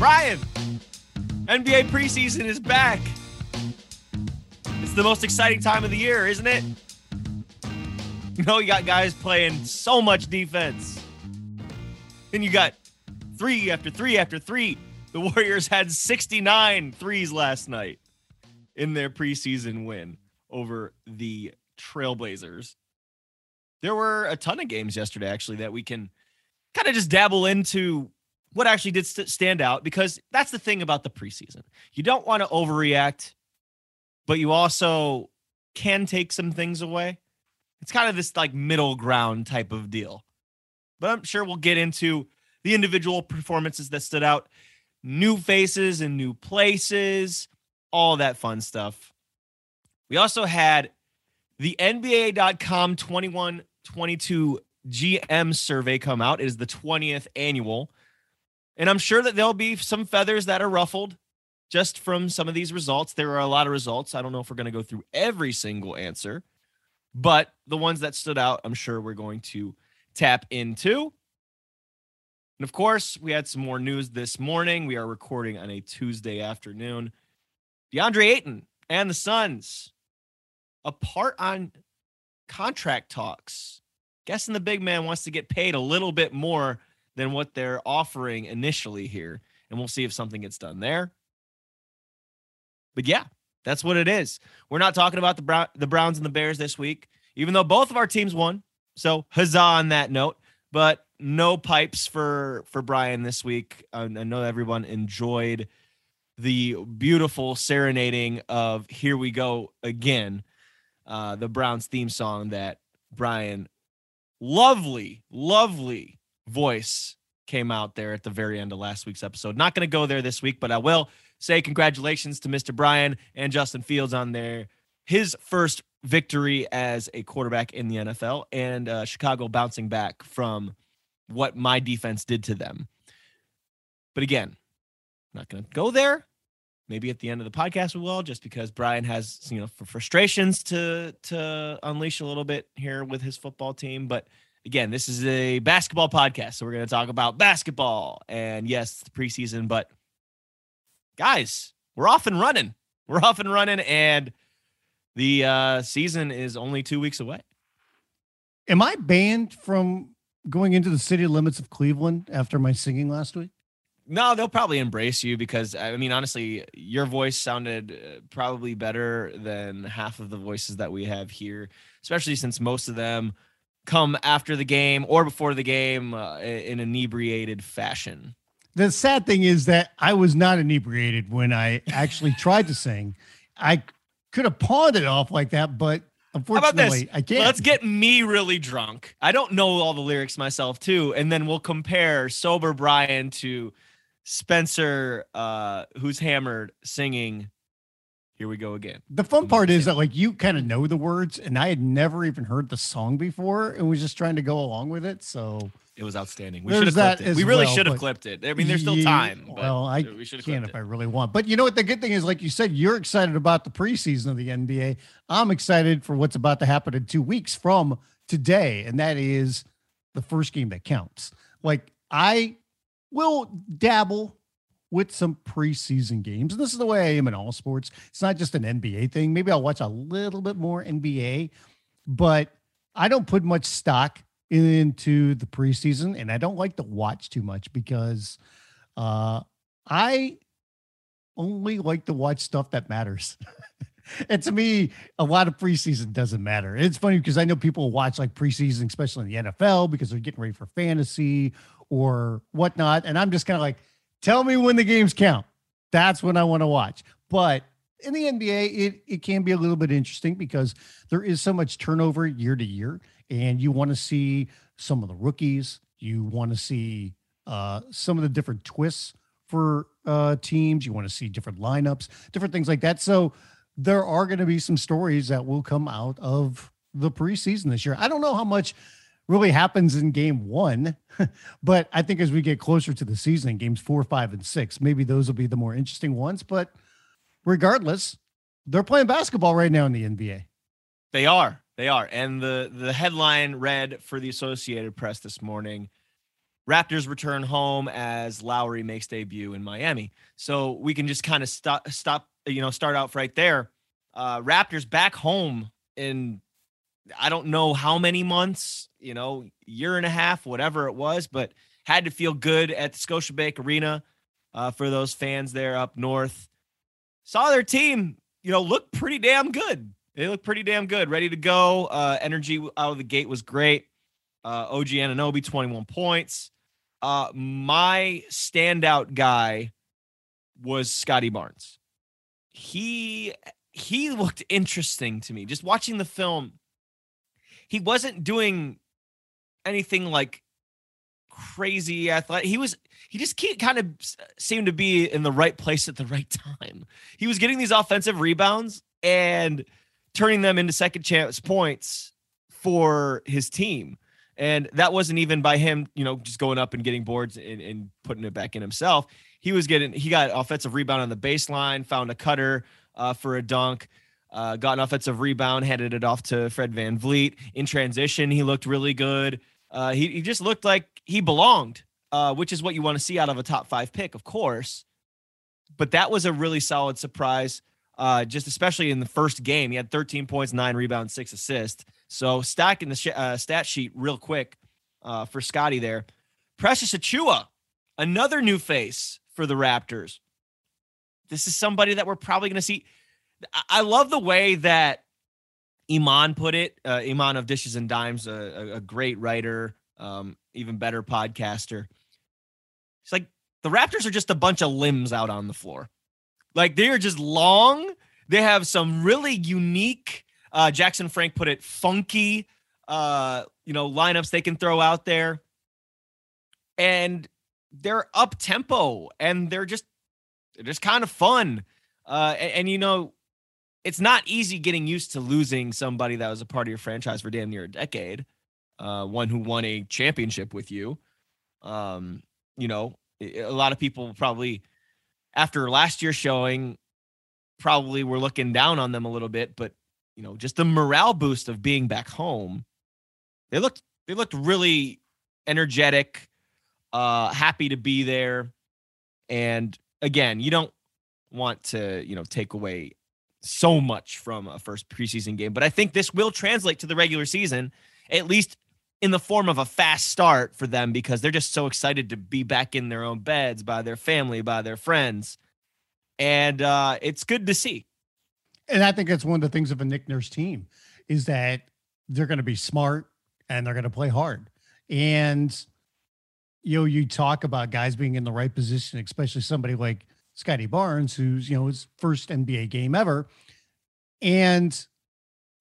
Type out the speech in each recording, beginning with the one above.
Brian, NBA preseason is back. It's the most exciting time of the year, isn't it? You know, you got guys playing so much defense. Then you got three after three after three. The Warriors had 69 threes last night in their preseason win over the Trailblazers. There were a ton of games yesterday, actually, that we can kind of just dabble into what actually did st- stand out because that's the thing about the preseason. You don't want to overreact, but you also can take some things away. It's kind of this like middle ground type of deal. But I'm sure we'll get into the individual performances that stood out, new faces and new places, all that fun stuff. We also had the NBA.com 21 22 GM survey come out. It is the 20th annual. And I'm sure that there'll be some feathers that are ruffled just from some of these results. There are a lot of results. I don't know if we're going to go through every single answer, but the ones that stood out, I'm sure we're going to tap into. And of course, we had some more news this morning. We are recording on a Tuesday afternoon. DeAndre Ayton and the Suns apart on contract talks. Guessing the big man wants to get paid a little bit more than what they're offering initially here. And we'll see if something gets done there. But yeah, that's what it is. We're not talking about the Brown, the Browns and the Bears this week, even though both of our teams won. So huzzah on that note. But no pipes for for Brian this week. I, I know everyone enjoyed the beautiful serenading of "Here We Go Again," uh, the Browns theme song that Brian, lovely, lovely voice came out there at the very end of last week's episode. Not going to go there this week, but I will say congratulations to Mr. Brian and Justin Fields on their his first victory as a quarterback in the NFL and uh, Chicago bouncing back from what my defense did to them. But again, not going to go there. Maybe at the end of the podcast we will, just because Brian has you know frustrations to to unleash a little bit here with his football team. But again, this is a basketball podcast, so we're going to talk about basketball. And yes, the preseason, but guys, we're off and running. We're off and running, and the uh, season is only two weeks away. Am I banned from going into the city limits of Cleveland after my singing last week? No, they'll probably embrace you because I mean, honestly, your voice sounded uh, probably better than half of the voices that we have here, especially since most of them come after the game or before the game uh, in inebriated fashion. The sad thing is that I was not inebriated when I actually tried to sing. I could have pawned it off like that, but How about this? unfortunately, I can't. Let's get me really drunk. I don't know all the lyrics myself too, and then we'll compare sober Brian to Spencer, uh, who's hammered singing. Here we go again. The fun part is that like you kind of know the words, and I had never even heard the song before, and was just trying to go along with it. So It was outstanding. We should have clipped it. We really well, should have clipped it. I mean, there's still time. But Well, I we should have can if I really want. But you know what? The good thing is, like you said, you're excited about the preseason of the NBA. I'm excited for what's about to happen in two weeks from today, and that is the first game that counts. Like I will dabble with some preseason games. And this is the way I am in all sports. It's not just an NBA thing. Maybe I'll watch a little bit more NBA, but I don't put much stock into the preseason, and I don't like to watch too much because uh, I only like to watch stuff that matters. and to me, a lot of preseason doesn't matter. It's funny because I know people watch like preseason, especially in the NFL, because they're getting ready for fantasy or whatnot. And I'm just kind of like, tell me when the games count. That's when I want to watch. But in the NBA, it, it can be a little bit interesting because there is so much turnover year to year, and you want to see some of the rookies. You want to see uh, some of the different twists for uh, teams. You want to see different lineups, different things like that. So there are going to be some stories that will come out of the preseason this year. I don't know how much really happens in game one, but I think as we get closer to the season, games four, five, and six, maybe those will be the more interesting ones. But regardless, they're playing basketball right now in the NBA. They are. They are. And the the headline read for the Associated Press this morning Raptors return home as Lowry makes debut in Miami. So we can just kind of stop, stop, you know, start off right there. Uh, Raptors back home in I don't know how many months, you know, year and a half, whatever it was, but had to feel good at the Scotiabank Arena uh, for those fans there up north. Saw their team, you know, look pretty damn good. They look pretty damn good, ready to go. Uh, energy out of the gate was great. Uh, OG Anunoby, 21 points. Uh, my standout guy was Scottie Barnes. He he looked interesting to me. Just watching the film, he wasn't doing anything like crazy athletic. He was he just kind of seemed to be in the right place at the right time. He was getting these offensive rebounds and turning them into second chance points for his team. And that wasn't even by him, you know, just going up and getting boards and, and putting it back in himself. He was getting, he got offensive rebound on the baseline, found a cutter uh, for a dunk, uh, got an offensive rebound, handed it off to Fred Van VanVleet. In transition, he looked really good. Uh, he, he just looked like he belonged, uh, which is what you want to see out of a top five pick, of course. But that was a really solid surprise, uh, just especially in the first game. He had 13 points, nine rebounds, six assists. So stacking the sh- uh, stat sheet real quick uh, for Scottie there. Precious Achiuwa, another new face for the Raptors. This is somebody that we're probably going to see. I love the way that Iman put it. Uh, Iman of Dishes and Dimes, a, a great writer, um, even better podcaster. It's like the Raptors are just a bunch of limbs out on the floor. Like they are just long. They have some really unique uh, Jackson Frank put it funky, uh, you know, lineups they can throw out there. And they're up tempo and they're just they're just kind of fun. Uh, and, and, you know, it's not easy getting used to losing somebody that was a part of your franchise for damn near a decade. Uh, one who won a championship with you. Um, you know, a lot of people probably after last year's showing probably were looking down on them a little bit, but you know, just the morale boost of being back home. They looked they looked really energetic, uh, happy to be there. And again, you don't want to, you know, take away so much from a first preseason game, but I think this will translate to the regular season, at least in the form of a fast start for them because they're just so excited to be back in their own beds by their family, by their friends. And uh, it's good to see and I think that's one of the things of a Nick Nurse team is that they're going to be smart and they're going to play hard. And you know, you talk about guys being in the right position, especially somebody like Scottie Barnes, who's you know his first NBA game ever. And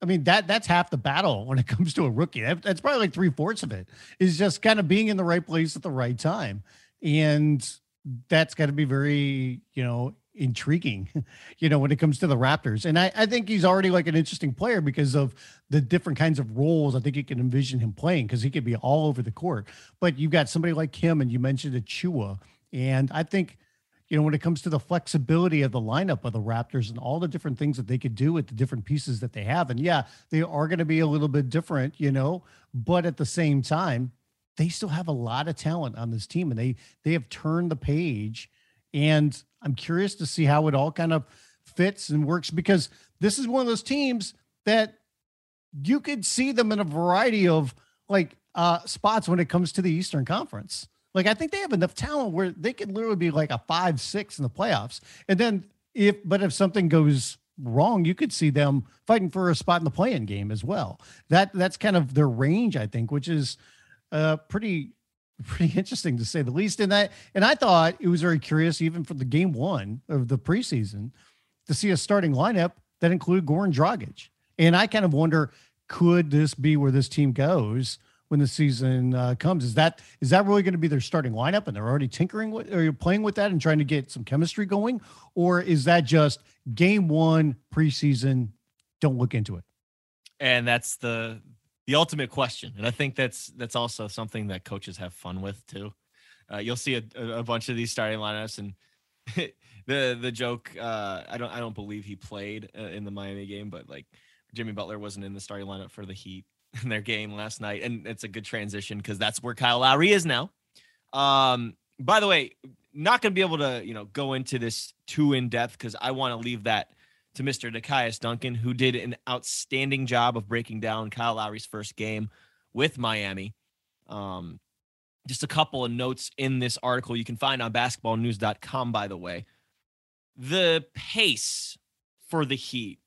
I mean that that's half the battle when it comes to a rookie. That, that's probably like three fourths of it is just kind of being in the right place at the right time, and that's got to be very you know intriguing, you know, when it comes to the Raptors. And I, I think he's already like an interesting player because of the different kinds of roles I think you can envision him playing because he could be all over the court. But you've got somebody like him, and you mentioned Achiuwa. And I think, you know, when it comes to the flexibility of the lineup of the Raptors and all the different things that they could do with the different pieces that they have. And yeah, they are going to be a little bit different, you know, but at the same time, they still have a lot of talent on this team and they they have turned the page and I'm curious to see how it all kind of fits and works because this is one of those teams that you could see them in a variety of like uh, spots when it comes to the Eastern Conference. Like I think they have enough talent where they could literally be like a five, six in the playoffs. And then if but if something goes wrong, you could see them fighting for a spot in the play-in game as well. That that's kind of their range, I think, which is uh pretty pretty interesting to say the least. And that and I thought it was very curious, even for the game one of the preseason, to see a starting lineup that included Goran Dragic. And I kind of wonder, could this be where this team goes? When the season uh, comes. Is that is that really going to be their starting lineup, and they're already tinkering with, or you're playing with that and trying to get some chemistry going, or is that just game one preseason? Don't look into it. And that's the the ultimate question, and I think that's that's also something that coaches have fun with too. Uh, you'll see a, a, bunch of these starting lineups, and the the joke. Uh, I don't I don't believe he played uh, in the Miami game, but like Jimmy Butler wasn't in the starting lineup for the Heat in their game last night, and it's a good transition because that's where Kyle Lowry is now. Um, by the way, not going to be able to you know go into this too in depth because I want to leave that to Mr. Nekias Duncan, who did an outstanding job of breaking down Kyle Lowry's first game with Miami. Um, just a couple of notes in this article you can find on basketballnews.com, by the way. The pace for the Heat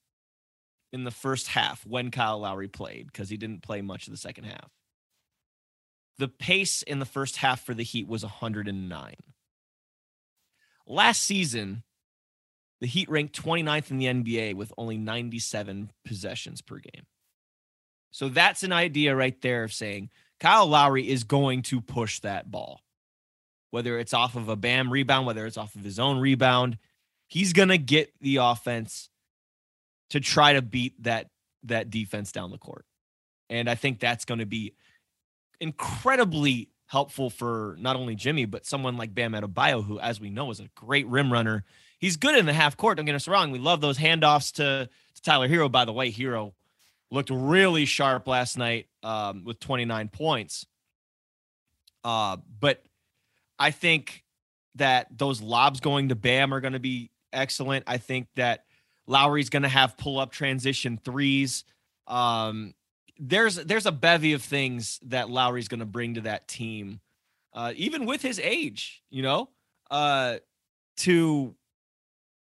in the first half when Kyle Lowry played because he didn't play much of the second half. The pace in the first half for the Heat was 109. Last season, the Heat ranked 29th in the NBA with only 97 possessions per game. So that's an idea right there of saying Kyle Lowry is going to push that ball. Whether it's off of a BAM rebound, whether it's off of his own rebound, he's going to get the offense to try to beat that that defense down the court. And I think that's going to be incredibly helpful for not only Jimmy, but someone like Bam Adebayo, who, as we know, is a great rim runner. He's good in the half court. Don't get us wrong. We love those handoffs to, to Tyler Herro. By the way, Herro looked really sharp last night um, with 29 points. Uh, but I think that those lobs going to Bam are going to be excellent. I think that Lowry's going to have pull up transition threes. Um, there's there's a bevy of things that Lowry's going to bring to that team, uh, even with his age, you know, uh, to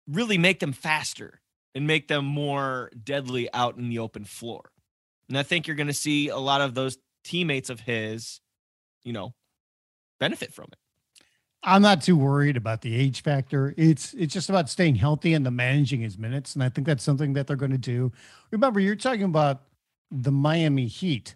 really make them faster and make them more deadly out in the open floor. And I think you're going to see a lot of those teammates of his, you know, benefit from it. I'm not too worried about the age factor. It's it's just about staying healthy and the managing his minutes, and I think that's something that they're going to do. Remember, you're talking about the Miami Heat.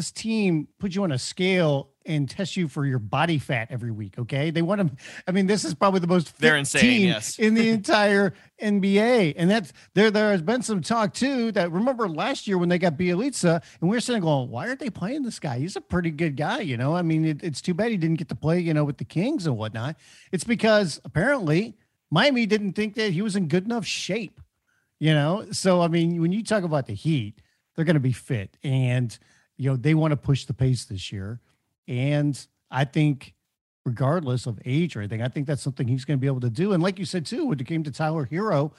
This team put you on a scale and test you for your body fat every week. Okay, they want to. I mean, this is probably the most they're insane. Yes, in the entire NBA, and that's there. There has been some talk too that remember last year when they got Bjelica, and we are sitting going, why aren't they playing this guy? He's a pretty good guy, you know. I mean, it, it's too bad he didn't get to play, you know, with the Kings and whatnot. It's because apparently Miami didn't think that he was in good enough shape, you know. So I mean, when you talk about the Heat, they're going to be fit, and you know they want to push the pace this year. And I think, regardless of age or anything, I think that's something he's going to be able to do. And like you said too, when it came to Tyler Herro,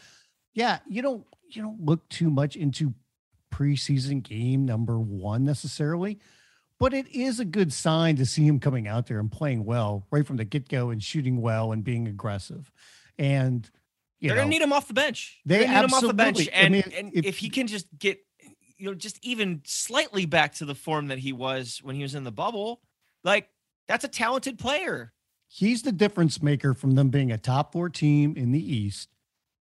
yeah, you don't you don't look too much into preseason game number one necessarily, but it is a good sign to see him coming out there and playing well right from the get go and shooting well and being aggressive. And you they're know, gonna need him off the bench. They need him off the bench, and, I mean, and if, if he can just get you know just even slightly back to the form that he was when he was in the bubble, like that's a talented player. He's the difference maker from them being a top four team in the East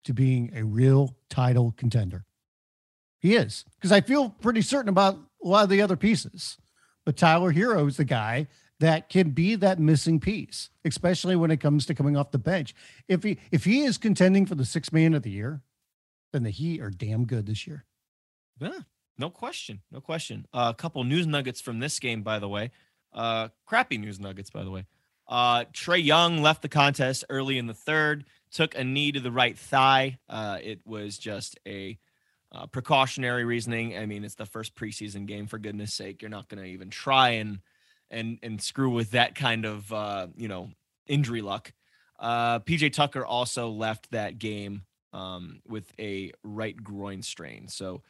to being a real title contender. He is because I feel pretty certain about a lot of the other pieces. But Tyler Herro is the guy that can be that missing piece, especially when it comes to coming off the bench. If he if he is contending for the six man of the year, then the Heat are damn good this year. Yeah, no question, no question. Uh, a couple news nuggets from this game, by the way. Uh, crappy news nuggets, by the way. Uh, Trae Young left the contest early in the third, took a knee to the right thigh. Uh, it was just a uh, precautionary reasoning. I mean, it's the first preseason game. For goodness sake, you're not going to even try and and and screw with that kind of uh, you know injury luck. PJ Tucker also left that game um, with a right groin strain. So,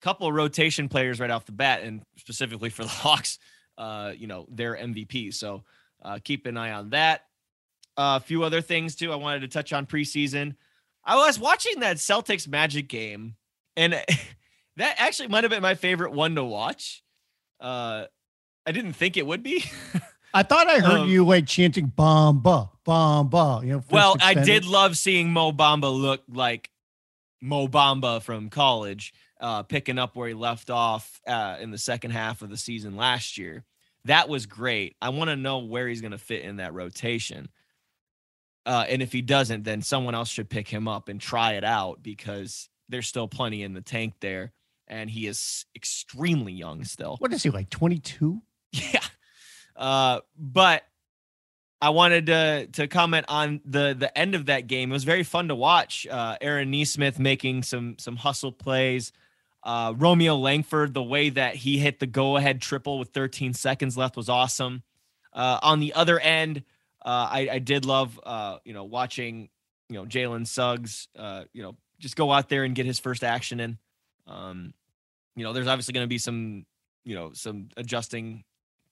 couple of rotation players right off the bat, and specifically for the Hawks uh, you know, their MVP. So uh, keep an eye on that. Uh, a few other things too. I wanted to touch on preseason. I was watching that Celtics Magic game, and that actually might have been my favorite one to watch. Uh, I didn't think it would be. I thought I heard um, you like chanting "Bamba, Bamba." You know. Well, I did love seeing Mo Bamba look like Mo Bamba from college, uh, picking up where he left off uh, in the second half of the season last year. That was great. I want to know where he's going to fit in that rotation. Uh, and if he doesn't, then someone else should pick him up and try it out because there's still plenty in the tank there. And he is extremely young still. What is he like, 22? Yeah. Uh, but I wanted to to comment on the the end of that game. It was very fun to watch. Uh, Aaron Nesmith making some some hustle plays. Uh, Romeo Langford, the way that he hit the go ahead triple with 13 seconds left was awesome. Uh, on the other end, uh, I, I, did love uh, you know watching you know Jalen Suggs uh, you know just go out there and get his first action in. Um, you know, there's obviously going to be some you know some adjusting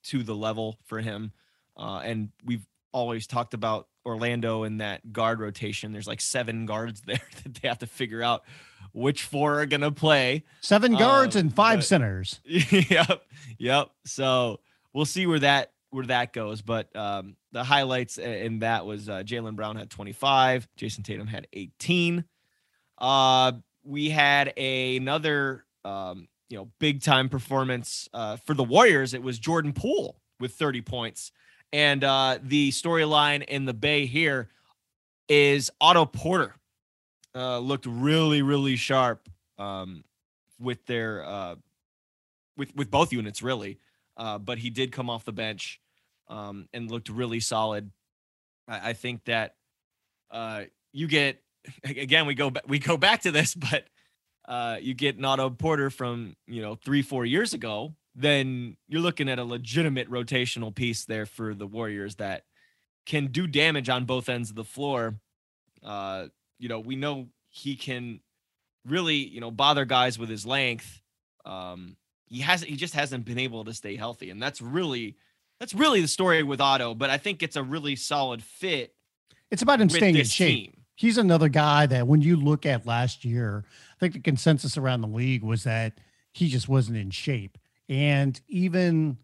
to the level for him. Uh, and we've always talked about Orlando and that guard rotation. There's like seven guards there that they have to figure out which four are going to play. Seven guards um, and five but, centers. Yep. Yep. So we'll see where that where that goes. But um, the highlights in that was uh, Jaylen Brown had 25, Jayson Tatum had 18. Uh, we had a, another um, you know, big time performance uh, for the Warriors. It was Jordan Poole with 30 points. And uh, the storyline in the Bay here is Otto Porter uh, looked really, really sharp um, with their uh, with with both units, really. Uh, but he did come off the bench um, and looked really solid. I, I think that uh, you get again we go we go back to this, but uh, you get an Otto Porter from you know three four years ago, then you're looking at a legitimate rotational piece there for the Warriors that can do damage on both ends of the floor. Uh, you know, we know he can really you know bother guys with his length. Um, he hasn't he just hasn't been able to stay healthy, and that's really that's really the story with Otto. But I think it's a really solid fit. It's about him staying in shape. Team. He's another guy that when you look at last year, I think the consensus around the league was that he just wasn't in shape. And even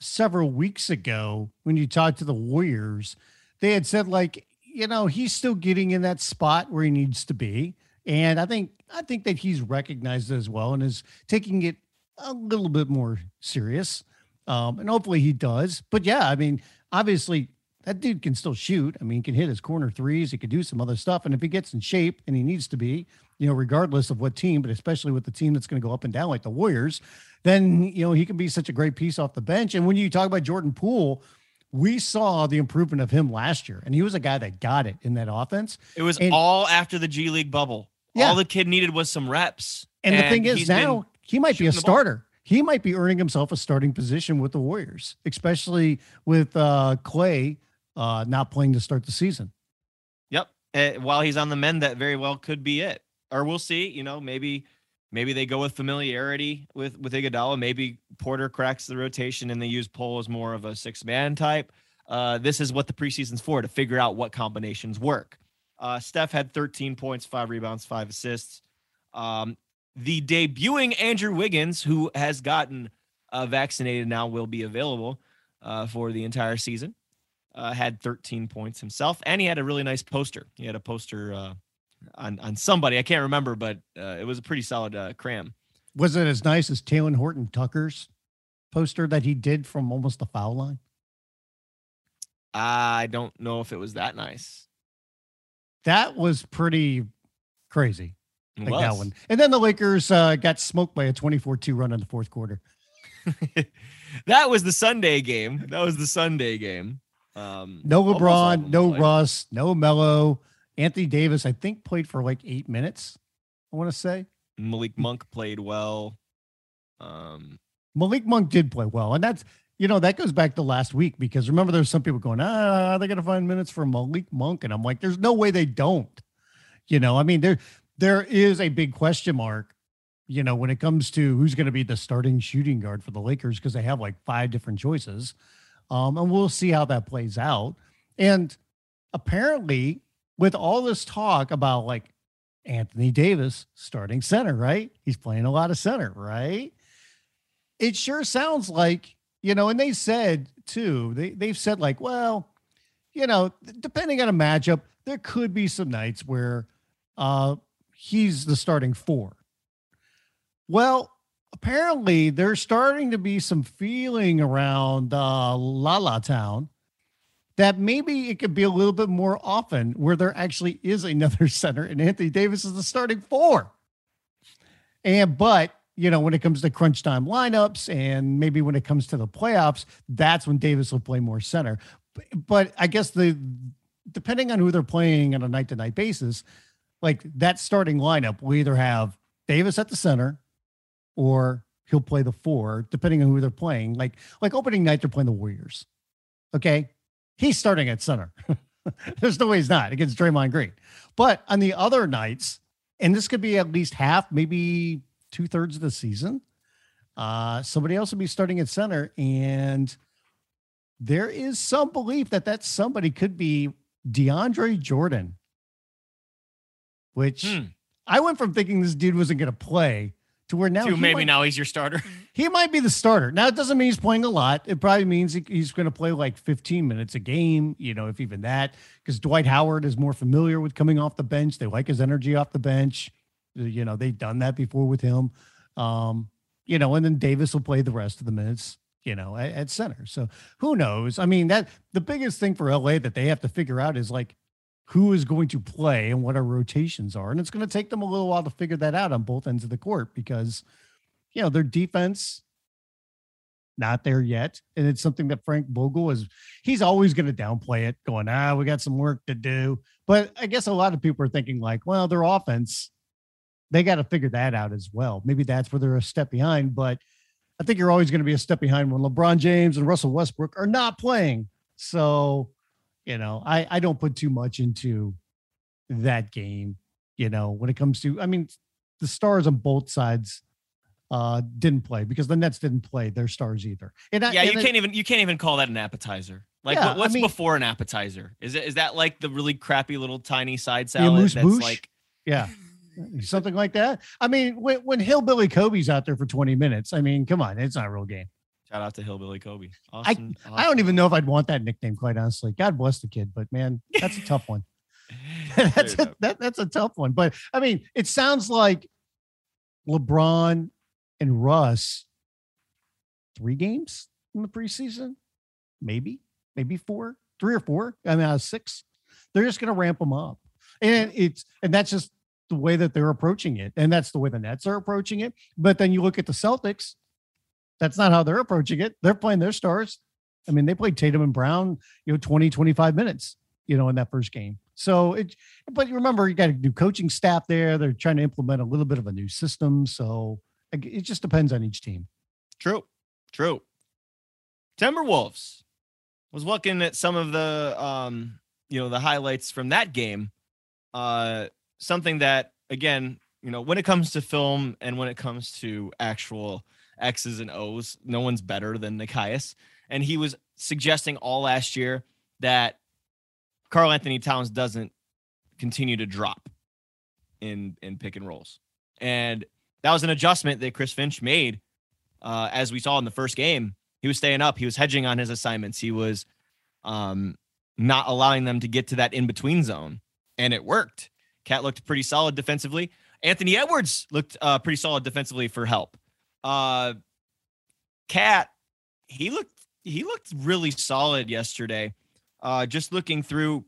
several weeks ago, when you talked to the Warriors, they had said, like, you know, he's still getting in that spot where he needs to be. And I think I think that he's recognized as well and is taking it a little bit more serious. Um, and hopefully he does. But yeah, I mean, obviously that dude can still shoot. I mean, he can hit his corner threes. He can do some other stuff. And if he gets in shape and he needs to be, you know, regardless of what team, but especially with the team that's going to go up and down like the Warriors, then, you know, he can be such a great piece off the bench. And when you talk about Jordan Poole, we saw the improvement of him last year, and he was a guy that got it in that offense. It was and, all after the G League bubble. Yeah. All the kid needed was some reps. And, and the thing is, now he might be a starter. He might be earning himself a starting position with the Warriors, especially with uh, Klay uh, not playing to start the season. Yep. Uh, while he's on the men, that very well could be it or we'll see. You know, maybe maybe they go with familiarity with with Iguodala. Maybe Porter cracks the rotation and they use Poole as more of a six man type. Uh, this is what the preseason's for to figure out what combinations work. Uh, Steph had 13 points, five rebounds, five assists. Um, the debuting Andrew Wiggins, who has gotten uh, vaccinated now, will be available uh, for the entire season. Uh, had 13 points himself, and he had a really nice poster. He had a poster uh, on on somebody. I can't remember, but uh, it was a pretty solid uh, cram. Was it as nice as Talen Horton Tucker's poster that he did from almost the foul line? I don't know if it was that nice. That was pretty crazy. Like that one. And then the Lakers uh, got smoked by a 24-2 run in the fourth quarter. that was the Sunday game. That was the Sunday game. Um, no LeBron, no Russ, no Melo. Anthony Davis, I think, played for like eight minutes. I want to say Malik Monk played well. Um, Malik Monk did play well, and that's you know that goes back to last week because remember there's some people going, ah, they got to find minutes for Malik Monk, and I'm like, there's no way they don't. You know, I mean there there is a big question mark you know, when it comes to who's going to be the starting shooting guard for the Lakers, because they have like five different choices. Um, and we'll see how that plays out. And apparently, with all this talk about like Anthony Davis starting center, right? He's playing a lot of center, right? It sure sounds like, you know, and they said too, they, they've said like, well, you know, depending on a matchup, there could be some nights where uh he's the starting four well, apparently there's starting to be some feeling around uh, La La Town that maybe it could be a little bit more often where there actually is another center and Anthony Davis is the starting four. And but you know, when it comes to crunch time lineups and maybe when it comes to the playoffs, that's when Davis will play more center. But, I guess the depending on who they're playing on a night to night basis, like that starting lineup will either have Davis at the center, or he'll play the four, depending on who they're playing. Like like opening night, they're playing the Warriors. Okay, he's starting at center. There's no way he's not against Draymond Green. But on the other nights, and this could be at least half, maybe two thirds of the season, uh, somebody else will be starting at center, and there is some belief that that somebody could be DeAndre Jordan, which hmm. I went from thinking this dude wasn't going to play to where now to maybe might, now he's your starter. He might be the starter. Now it doesn't mean he's playing a lot. It probably means he's going to play like 15 minutes a game, you know, if even that, because Dwight Howard is more familiar with coming off the bench. They like his energy off the bench. You know, they've done that before with him. Um, you know, and then Davis will play the rest of the minutes, you know, at, at center. So who knows? I mean, that the biggest thing for LA that they have to figure out is like who is going to play and what our rotations are. And it's going to take them a little while to figure that out on both ends of the court because, you know, their defense not there yet. And it's something that Frank Vogel is, he's always going to downplay it, going, ah, we got some work to do. But I guess a lot of people are thinking, like, well, their offense, they got to figure that out as well. Maybe that's where they're a step behind. But I think you're always going to be a step behind when LeBron James and Russell Westbrook are not playing. So you know, I I don't put too much into that game. You know, when it comes to, I mean, the stars on both sides uh didn't play because the Nets didn't play their stars either. And yeah, and you can't even you can't even call that an appetizer. Like yeah, what's I mean, before an appetizer? Is it is that like the really crappy little tiny side salad that's boosh? like yeah. Something like that. I mean, when, when Hillbilly Kobe's out there for 20 minutes, I mean, come on, it's not a real game. Shout out to Hillbilly Kobe. Awesome, I, awesome. I don't even know if I'd want that nickname, quite honestly. God bless the kid, but man, that's a tough one. that's a, that, that's a tough one. But I mean, it sounds like LeBron and Russ three games in the preseason, maybe, maybe four, three or four. I mean, six. They're just going to ramp them up, and it's and that's just the way that they're approaching it, and that's the way the Nets are approaching it. But then you look at the Celtics that's not how they're approaching it. They're playing their stars. I mean, they played Tatum and Brown, you know, 20, 25 minutes, you know, in that first game. So it, but you remember, you got a new coaching staff there. They're trying to implement a little bit of a new system. So it just depends on each team. True. True. Timberwolves was looking at some of the, um, you know, the highlights from that game. Uh, something that, again, you know, when it comes to film and when it comes to actual X's and O's. No one's better than Nekias. And he was suggesting all last year that Karl-Anthony Towns doesn't continue to drop in in pick and rolls. And that was an adjustment that Chris Finch made uh, as we saw in the first game. He was staying up, he was hedging on his assignments, he was um, not allowing them to get to that in between zone. And it worked. Cat looked pretty solid defensively. Anthony Edwards looked uh, pretty solid defensively for help. Uh, Cat, he looked he looked really solid yesterday. Uh, just looking through,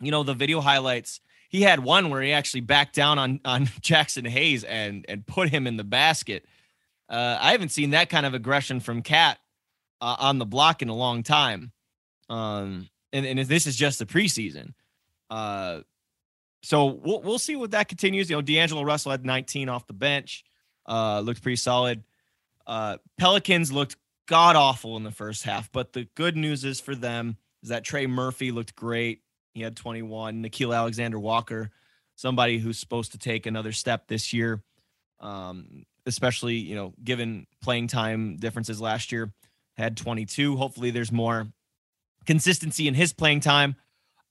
you know, the video highlights, he had one where he actually backed down on on Jaxson Hayes and and put him in the basket. Uh, I haven't seen that kind of aggression from Cat uh, on the block in a long time. Um, and, and this is just the preseason. Uh, so we'll we'll see what that continues. You know, D'Angelo Russell had 19 off the bench. Uh, looked pretty solid. Uh, Pelicans looked god awful in the first half, but the good news is for them is that Trey Murphy looked great. He had 21. Nickeil Alexander Walker, somebody who's supposed to take another step this year, um, especially you know given playing time differences last year. Had 22. Hopefully, there's more consistency in his playing time.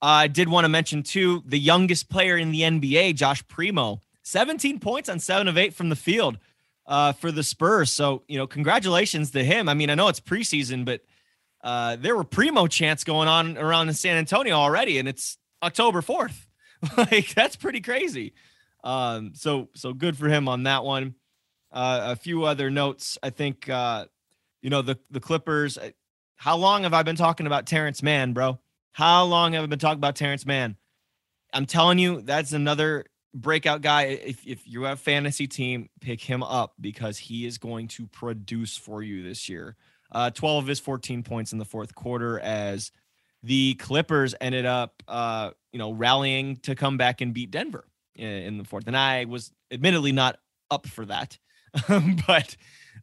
Uh, I did want to mention too the youngest player in the NBA, Josh Primo, 17 points on seven of eight from the field uh, for the Spurs. So you know, congratulations to him. I mean, I know it's preseason, but uh, there were Primo chants going on around in San Antonio already, and it's October 4th. like that's pretty crazy. Um, so so good for him on that one. Uh, a few other notes. I think uh, you know the the Clippers. How long have I been talking about Terance Mann, bro? How long have I been talking about Terance Mann? I'm telling you, that's another breakout guy. If if you have a fantasy team, pick him up because he is going to produce for you this year. Uh, 12 of his 14 points in the fourth quarter as the Clippers ended up, uh, you know, rallying to come back and beat Denver in, in the fourth. And I was admittedly not up for that, but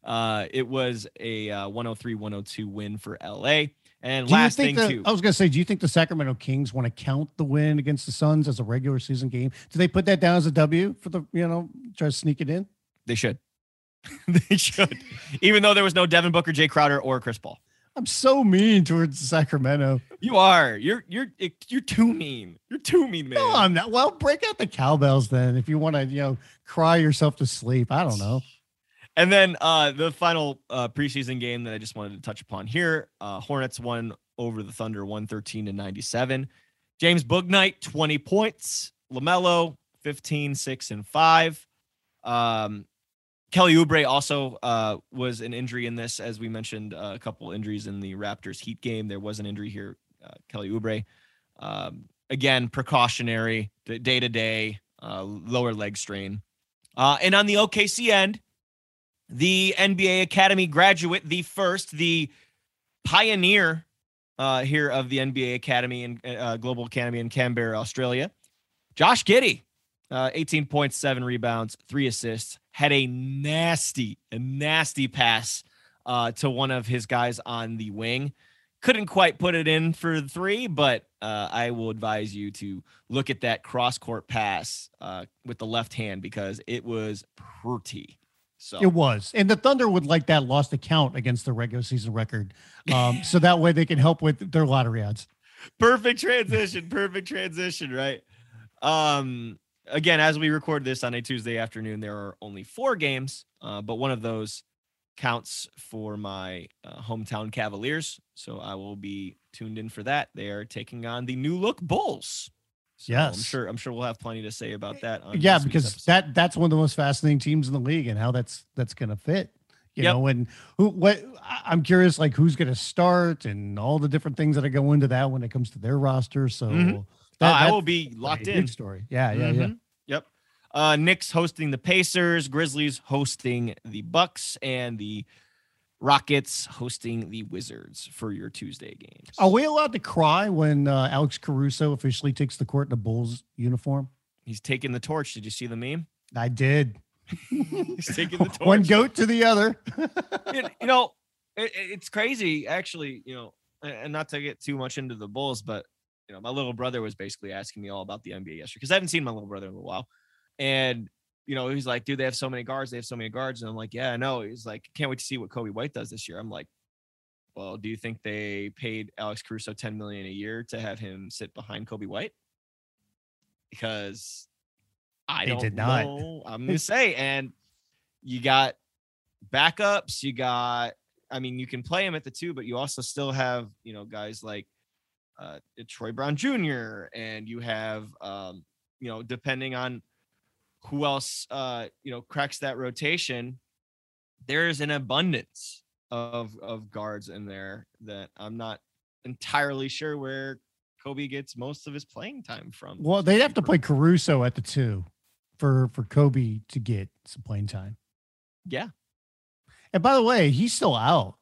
uh, it was a uh, 103-102 win for LA. And Do last thing the, too, I was going to say, do you think the Sacramento Kings want to count the win against the Suns as a regular season game? Do they put that down as a W for the, you know, try to sneak it in? they should. they should, even though there was no Devin Booker, Jae Crowder, or Chris Paul. I'm so mean towards Sacramento. You are. You're you're you're too mean. You're too mean, man. No, I'm not. Well, break out the cowbells then if you want to, you know, cry yourself to sleep. I don't know. And then uh, the final uh, preseason game that I just wanted to touch upon here: uh, Hornets won over the Thunder, one thirteen to ninety seven. James Bouknight, twenty points. Lamelo, 15, 6, and five. Um, Kelly Oubre also uh, was an injury in this, as we mentioned, uh, a couple injuries in the Raptors Heat game. There was an injury here. Uh, Kelly Oubre, um, again, precautionary, day to day, lower leg strain. Uh, and on the OKC end, the NBA Academy graduate, the first, the pioneer uh, here of the NBA Academy and uh, Global Academy in Canberra, Australia. Josh Giddey, uh, 18 points, seven rebounds, three assists, had a nasty, a nasty pass uh, to one of his guys on the wing. Couldn't quite put it in for three, but uh, I will advise you to look at that cross court pass uh, with the left hand because it was pretty. So It was. And the Thunder would like that lost account against the regular season record. Um, so that way they can help with their lottery odds. perfect transition perfect transition right um again as we record this on a tuesday afternoon there are only four games uh, but one of those counts for my uh, hometown cavaliers so i will be tuned in for that they are taking on the new look bulls so i'm sure i'm sure we'll have plenty to say about that yeah, because episode. that that's one of the most fascinating teams in the league and how that's that's gonna fit. You Yep. know, and who what I- I'm curious like who's gonna start and all the different things that go into that when it comes to their roster. So Mhm. that- Uh, i will be locked in story. Yeah, yeah, yeah. Mhm. Yep. Uh, Knicks hosting the Pacers, Grizzlies hosting the Bucks, and the Rockets hosting the Wizards for your Tuesday games. Are we allowed to cry when uh, Alex Caruso officially takes the court in a Bulls uniform? He's taking the torch. Did you see the meme? I did. He's taking the torch. One goat to the other. you you know, it, it's crazy actually. You know, and not to get too much into the Bulls, but you know, my little brother was basically asking me all about the NBA yesterday because I haven't seen my little brother in a while, and you know, he's like, dude, they have so many guards. They have so many guards. And I'm like, yeah, I know. He's like, can't wait to see what Coby White does this year. I'm like, well, do you think they paid Alex Caruso 10 million a year to have him sit behind Coby White? Because I They don't did not. know. I'm gonna say, and you got backups, you got I mean, you can play him at the two, but you also still have, you know, guys like uh Troy Brown Jr. and you have um, you know, depending on who else uh, you know, cracks that rotation, there's an abundance of of guards in there that I'm not entirely sure where Coby gets most of his playing time from. Well, they'd have to play Caruso at the two for for Coby to get some playing time. Yeah. And by the way, he's still out.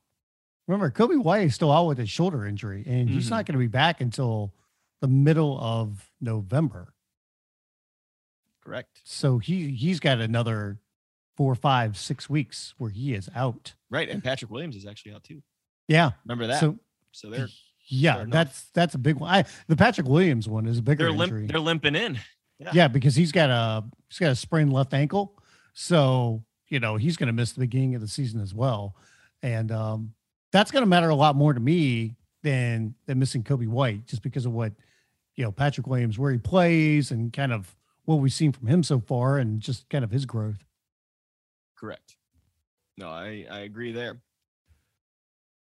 Remember, Coby White is still out with his shoulder injury, and he's Mhm. not going to be back until the middle of November. Correct. So he he's got another four, five, six weeks where he is out. Right. And Patrick Williams is actually out too. Yeah. Remember that? So, So they're yeah, that's that's a big one. I, the Patrick Williams one is a bigger they're injury. they're limping in. yeah. because he's got a he's got a sprained left ankle. So, you know, he's going to miss the beginning of the season as well. And um, that's going to matter a lot more to me than than missing Coby White just because of what, you know, Patrick Williams, where he plays and kind of what we've seen from him so far and just kind of his growth. Correct. No, I, I agree there.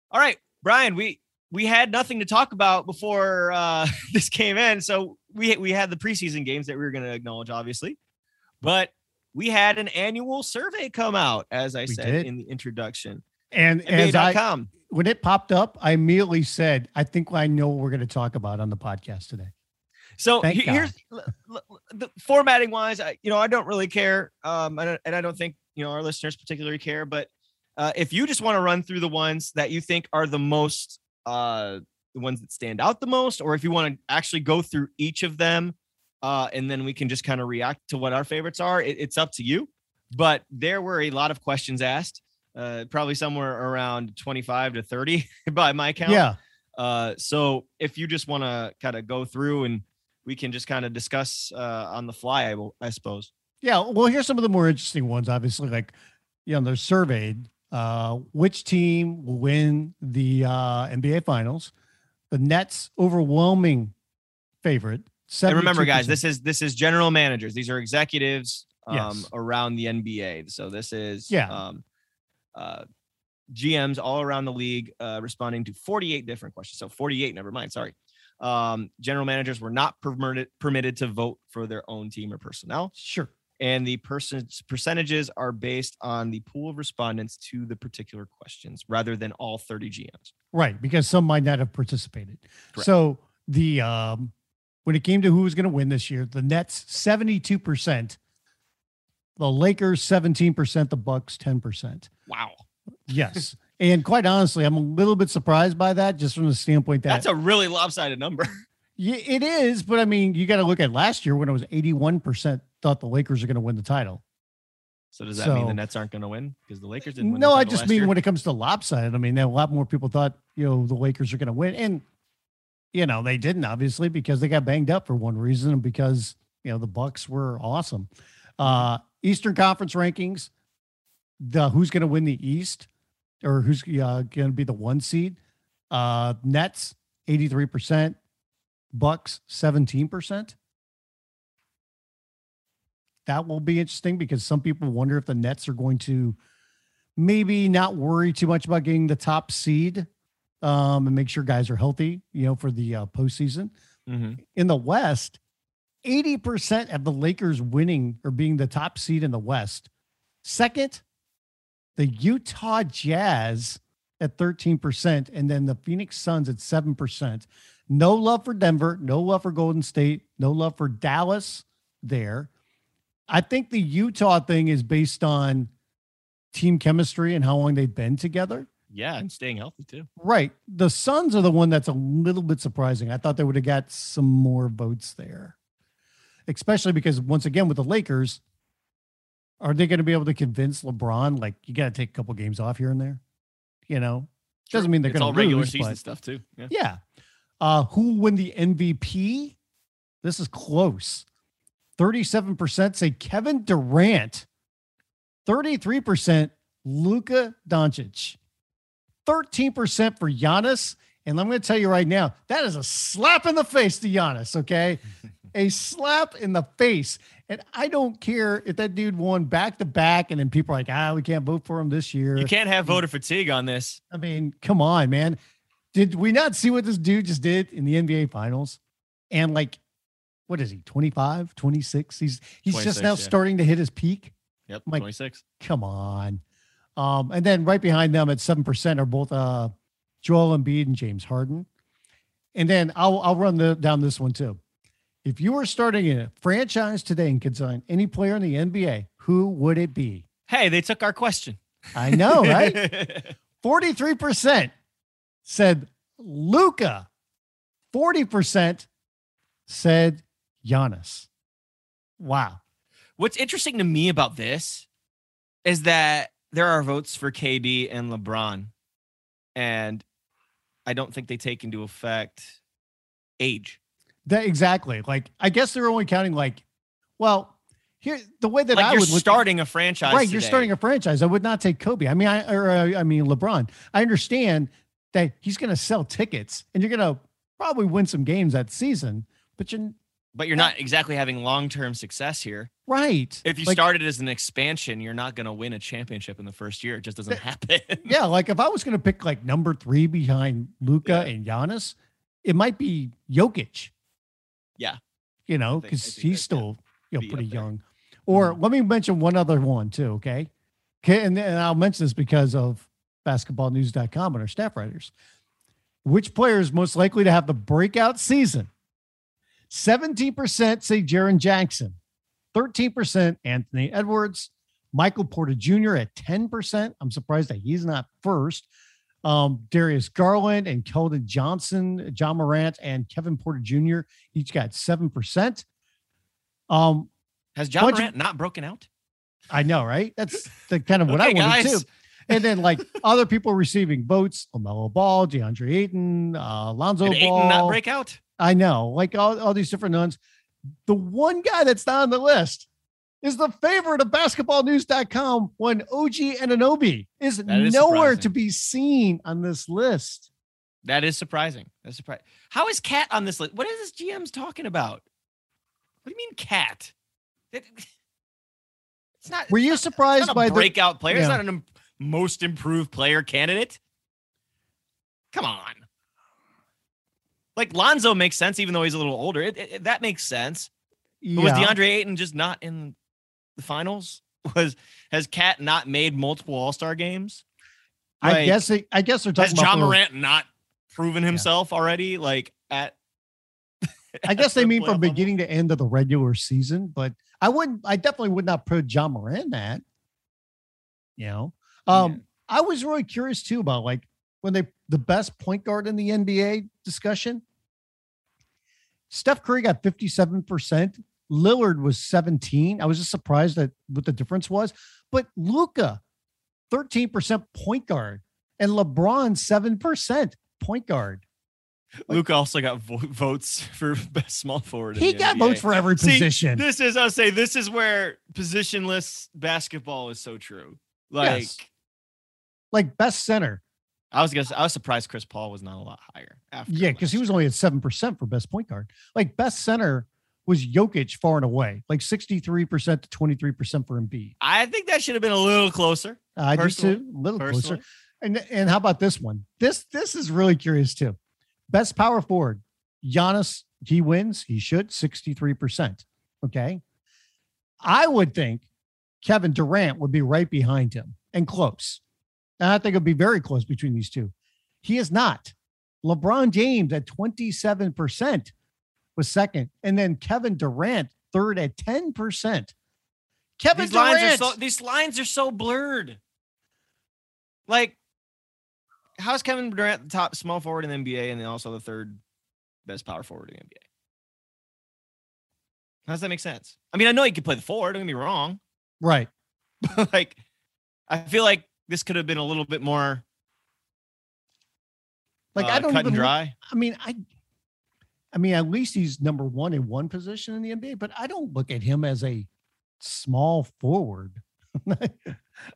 All right, Brian, we we had nothing to talk about before uh, this came in, so we we had the preseason games that we were going to acknowledge, obviously, but we had an annual survey come out, as I We said did. in the introduction. And as I, when it popped up, I immediately said, I think I know what we're going to talk about on the podcast today. So Thank here's the formatting wise, I, you know, I don't really care, um, I don't, and I don't think you know our listeners particularly care. But uh, if you just want to run through the ones that you think are the most, uh, the ones that stand out the most, or if you want to actually go through each of them, uh, and then we can just kind of react to what our favorites are, it, it's up to you. But there were a lot of questions asked, uh, probably somewhere around 25 to 30 by my count. Yeah. Uh, so if you just want to kind of go through and we can just kind of discuss uh, on the fly, I, will, I suppose. Yeah. Well, here's some of the more interesting ones. Obviously, like, you know, they're surveyed uh, which team will win the uh, NBA Finals. The Nets overwhelming favorite. And remember, guys, this is this is general managers. These are executives um, Yes. around the NBA. So this is Yeah. um, uh, GMs all around the league uh, responding to 48 different questions. So 48, never mind. Sorry. Um, general managers were not permitted permitted to vote for their own team or personnel. sure. and the person's percentages are based on the pool of respondents to the particular questions rather than all 30 GMs. Right, because some might not have participated. Correct. So the um when it came to who was going to win this year, the Nets 72%, the Lakers 17%, the Bucks 10%. Wow. Yes. And quite honestly, I'm a little bit surprised by that just from the standpoint that That's a really lopsided number. Yeah, it is, but I mean, you got to look at last year when it was 81% thought the Lakers are going to win the title. So does that mean the Nets aren't going to win because the Lakers didn't win? No, I just mean year? when it comes to lopsided, I mean, a lot more people thought, you know, the Lakers are going to win. And, you know, they didn't obviously because they got banged up for one reason and because, you know, the Bucks were awesome. Uh Eastern Conference rankings, the who's going to win the East or who's uh, going to be the one seed. Uh Nets 83%, Bucks 17%. That will be interesting because some people wonder if the Nets are going to maybe not worry too much about getting the top seed um, and make sure guys are healthy, you know, for the uh, postseason. Mhm. In the West, 80% of the Lakers winning or being the top seed in the West. Second, the Utah Jazz at 13%, and then the Phoenix Suns at 7%. No love for Denver, no love for Golden State, no love for Dallas there. I think the Utah thing is based on team chemistry and how long they've been together. Yeah, and staying healthy too. Right. The Suns are the one that's a little bit surprising. I thought they would have got some more votes there, especially because once again with the Lakers, are they going to be able to convince LeBron like you got to take a couple games off here and there? You know, doesn't mean they're going to It's all regular lose, season stuff too. Yeah. yeah. Uh, who will win the MVP? This is close. 37% say Kevin Durant. 33% Luka Doncic. 13% for Giannis. And I'm going to tell you right now, that is a slap in the face to Giannis, okay? a slap in the face. And I don't care if that dude won back to back and then people are like, ah, we can't vote for him this year. You can't have voter fatigue on this. I mean, come on, man. Did we not see what this dude just did in the NBA finals? And like, what is he, 25, 26? He's he's just now yeah. starting to hit his peak. Yep, Mike- 26. Come on. Um, and then right behind them at 7% are both uh Joel Embiid and James Harden. And then I'll I'll run the down this one too. If you were starting a franchise today and could sign any player in the NBA, who would it be? Hey, they took our question. I know, right? 43% said Luka. 40% said Giannis. Wow. What's interesting to me about this is that there are votes for KD and LeBron, and I don't think they take into effect age. That exactly. Like I guess they're only counting like, well, here the way that like I you're would look starting a franchise. right, you're starting a franchise. I would not take Kobe. I mean, I or uh, I mean LeBron. I understand that he's going to sell tickets and you're going to probably win some games that season, but you're but you're not exactly having long term success here. right. If you Like, started as an expansion, you're not going to win a championship in the first year. It just doesn't happen. yeah, like if I was going to pick like number three behind Luka Yeah. and Giannis, it might be Jokic. Yeah. you know, I think- I because he's still you know pretty young. Or Mhm. let me mention one other one too. Okay, okay, and, and I'll mention this because of basketballnews.com and our staff writers. Which player is most likely to have the breakout season? 17% say Jaren Jackson, 13% Anthony Edwards, Michael Porter Jr. at 10%. I'm surprised that he's not first. Um, Darius Garland and Keldon Johnson, Ja Morant, and Kevin Porter Jr. each got 7%. Um, Has Ja Bunch of- not broken out? I know, right? That's the kind of what I wanted guys. too. And then like other people receiving votes, LaMelo Ball, DeAndre Ayton, uh, Lonzo Did Ball. Not break out? I know, like all, all these different ones. The one guy that's not on the list is the favorite of basketballnews.com when OG Anunoby is, is nowhere surprising. to be seen on this list. That is surprising. That's surprising. How is Cat on this list? What is this GM's talking about? What do you mean Cat? It- it's not. Were it's you not- surprised by the breakout player? It's not an im- most improved player candidate. Come on. Like Lonzo makes sense, even though he's a little older. It, it- that makes sense. But was DeAndre Ayton just not in the finals? Was has Cat not made multiple All Star games? I guess they, I guess they're has talking about Ja Morant not proven himself already? Like at I guess they the mean from level? beginning to end of the regular season, but I wouldn't. I definitely would not put John Moran that. You know, um, Yeah. I was really curious too about like when they the best point guard in the NBA discussion. Steph Curry got fifty seven percent. Lillard was seventeen. I was just surprised that what the difference was, but Luka, thirteen percent point guard, and LeBron seven percent point guard. Luka also got vo- votes for best small forward. He got NBA. votes for every See, position. This is I'll say this is where positionless basketball is so true. Like Yes. like best center. I was gonna I was surprised Chris Paul was not a lot higher. After Yeah, because he was only at seven percent for best point guard. Like best center was Jokic far and away, like sixty three percent to twenty three percent for Embiid. I think that should have been a little closer. I just a Personally- little closer. And and how about this one? This this is really curious too. Best power forward, Giannis. He wins. He should sixty three percent. Okay, I would think Kevin Durant would be right behind him and close. And I think it'd be very close between these two. He is not. LeBron James at twenty seven percent was second, and then Kevin Durant third at ten percent. Kevin these lines Durant. are so these lines are so blurred. Like, how's Kevin Durant the top small forward in the NBA and then also the third best power forward in the NBA? How does that make sense? I mean, I know he could play the forward. Don't get me wrong. right. But like, I feel like this could have been a little bit more Like uh, I don't cut even and dry. I mean, I, I mean, at least he's number one in one position in the NBA, but I don't look at him as a small forward.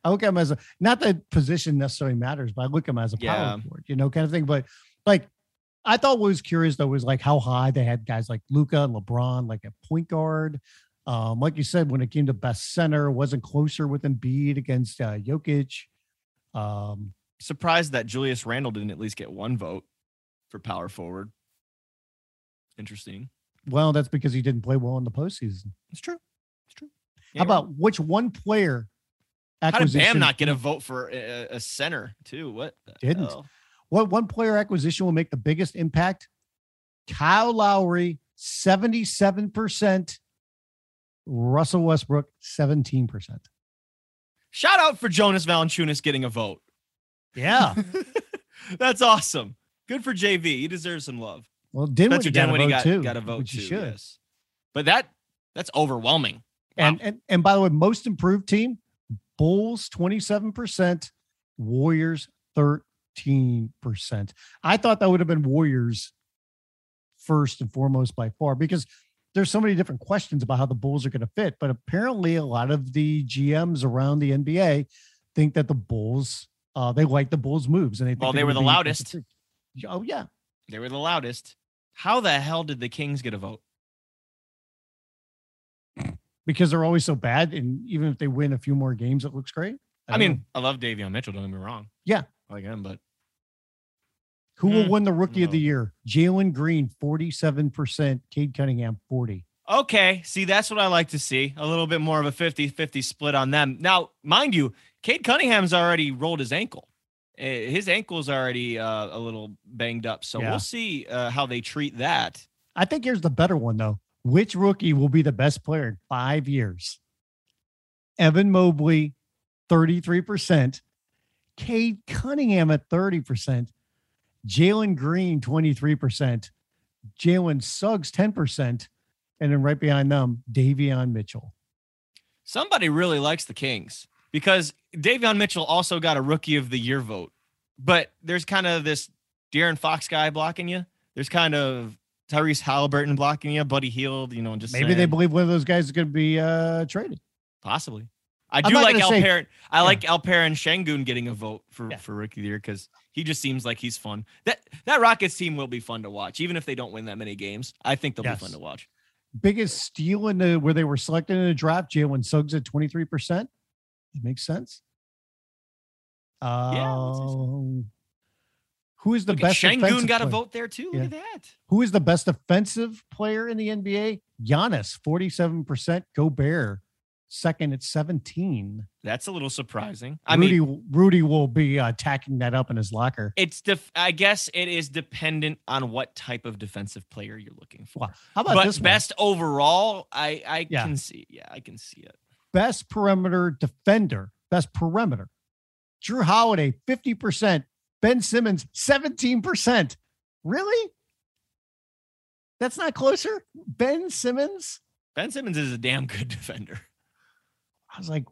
I look at him as a not that position necessarily matters, but I look at him as a power Yeah. forward, you know, kind of thing. But like, I thought what was curious though was like how high they had guys like Luka and LeBron, like a point guard. Um, like you said, when it came to best center, wasn't closer with Embiid against uh, Jokic. Um, Surprised that Julius Randle didn't at least get one vote for power forward. Interesting. well, that's because he didn't play well in the postseason. It's true. It's true. How about which one player how did acquisition? Bam not get a vote for a, a center too? What Didn't. hell? What one player acquisition will make the biggest impact? Kyle Lowry, 77%. Russell Westbrook, 17%. Shout out for Jonas Valanciunas getting a vote. Yeah. That's awesome. Good for JV. He deserves some love. Well, Dinwiddie Spencer got Dinwiddie vote got, too. got a vote too. should. Yes. But that that's overwhelming. And, and and by the way, most improved team, Bulls 27%, Warriors 13%. I thought that would have been Warriors first and foremost by far because there's so many different questions about how the Bulls are going to fit, but apparently a lot of the GMs around the NBA think that the Bulls, uh, they like the Bulls moves, and they think Well, they're they were the loudest. Oh yeah, They were the loudest. How the hell did the Kings get a vote? because they're always so bad, and even if they win a few more games, it looks great. I, don't mean, know. I love Davion Mitchell. Don't get me wrong. Yeah. I like him, but who will Hmm, win the Rookie of the. Year? Jalen Green, forty-seven percent. Cade Cunningham, forty. okay. See, that's what I like to see. A little bit more of a 50-50 split on them. Now, mind you, Cade Cunningham's already rolled his ankle. Eh, His ankle's already uh, a little banged up, so Yeah. we'll see uh, how they treat that. I think here's the better one though. Which rookie will be the best player in five years? Evan Mobley, 33%. Cade Cunningham at 30%. Jalen Green, 23%. Jalen Suggs, 10%. And then right behind them, Davion Mitchell. Somebody really likes the Kings because Davion Mitchell also got a Rookie of the Year vote, but there's kind of this De'Aaron Fox guy blocking you. There's kind of Tyrese Halliburton blocking you, Buddy Hield, you know, just Maybe they believe one of those guys is going to be uh, traded. Possibly. I do like Alperen. I Yeah. like Alperen Sengun getting a vote for, Yeah. for rookie of the year because he just seems like he's fun. That that Rockets team will be fun to watch, even if they don't win that many games. I think they'll Yes. be fun to watch. Biggest steal in the where they were selected in the draft, Jalen Suggs at 23%. That makes sense. Say so. Um, who is the Look best? Defensive got a player? vote there too. Look at that. Who is the best defensive player in the NBA? Giannis, 47%. Gobert, second at 17. That's a little surprising. I Rudy, mean, Rudy will be uh, tacking that up in his locker. it's def- I guess it is dependent on what type of defensive player you're looking for. Wow. How about But this one? best overall, I I Yeah. can see. Yeah, I can see it. Best perimeter defender, best perimeter. Jrue Holiday, 50%. Ben Simmons, 17%. Really? That's not closer? Ben Simmons? Ben Simmons is a damn good defender. I was like,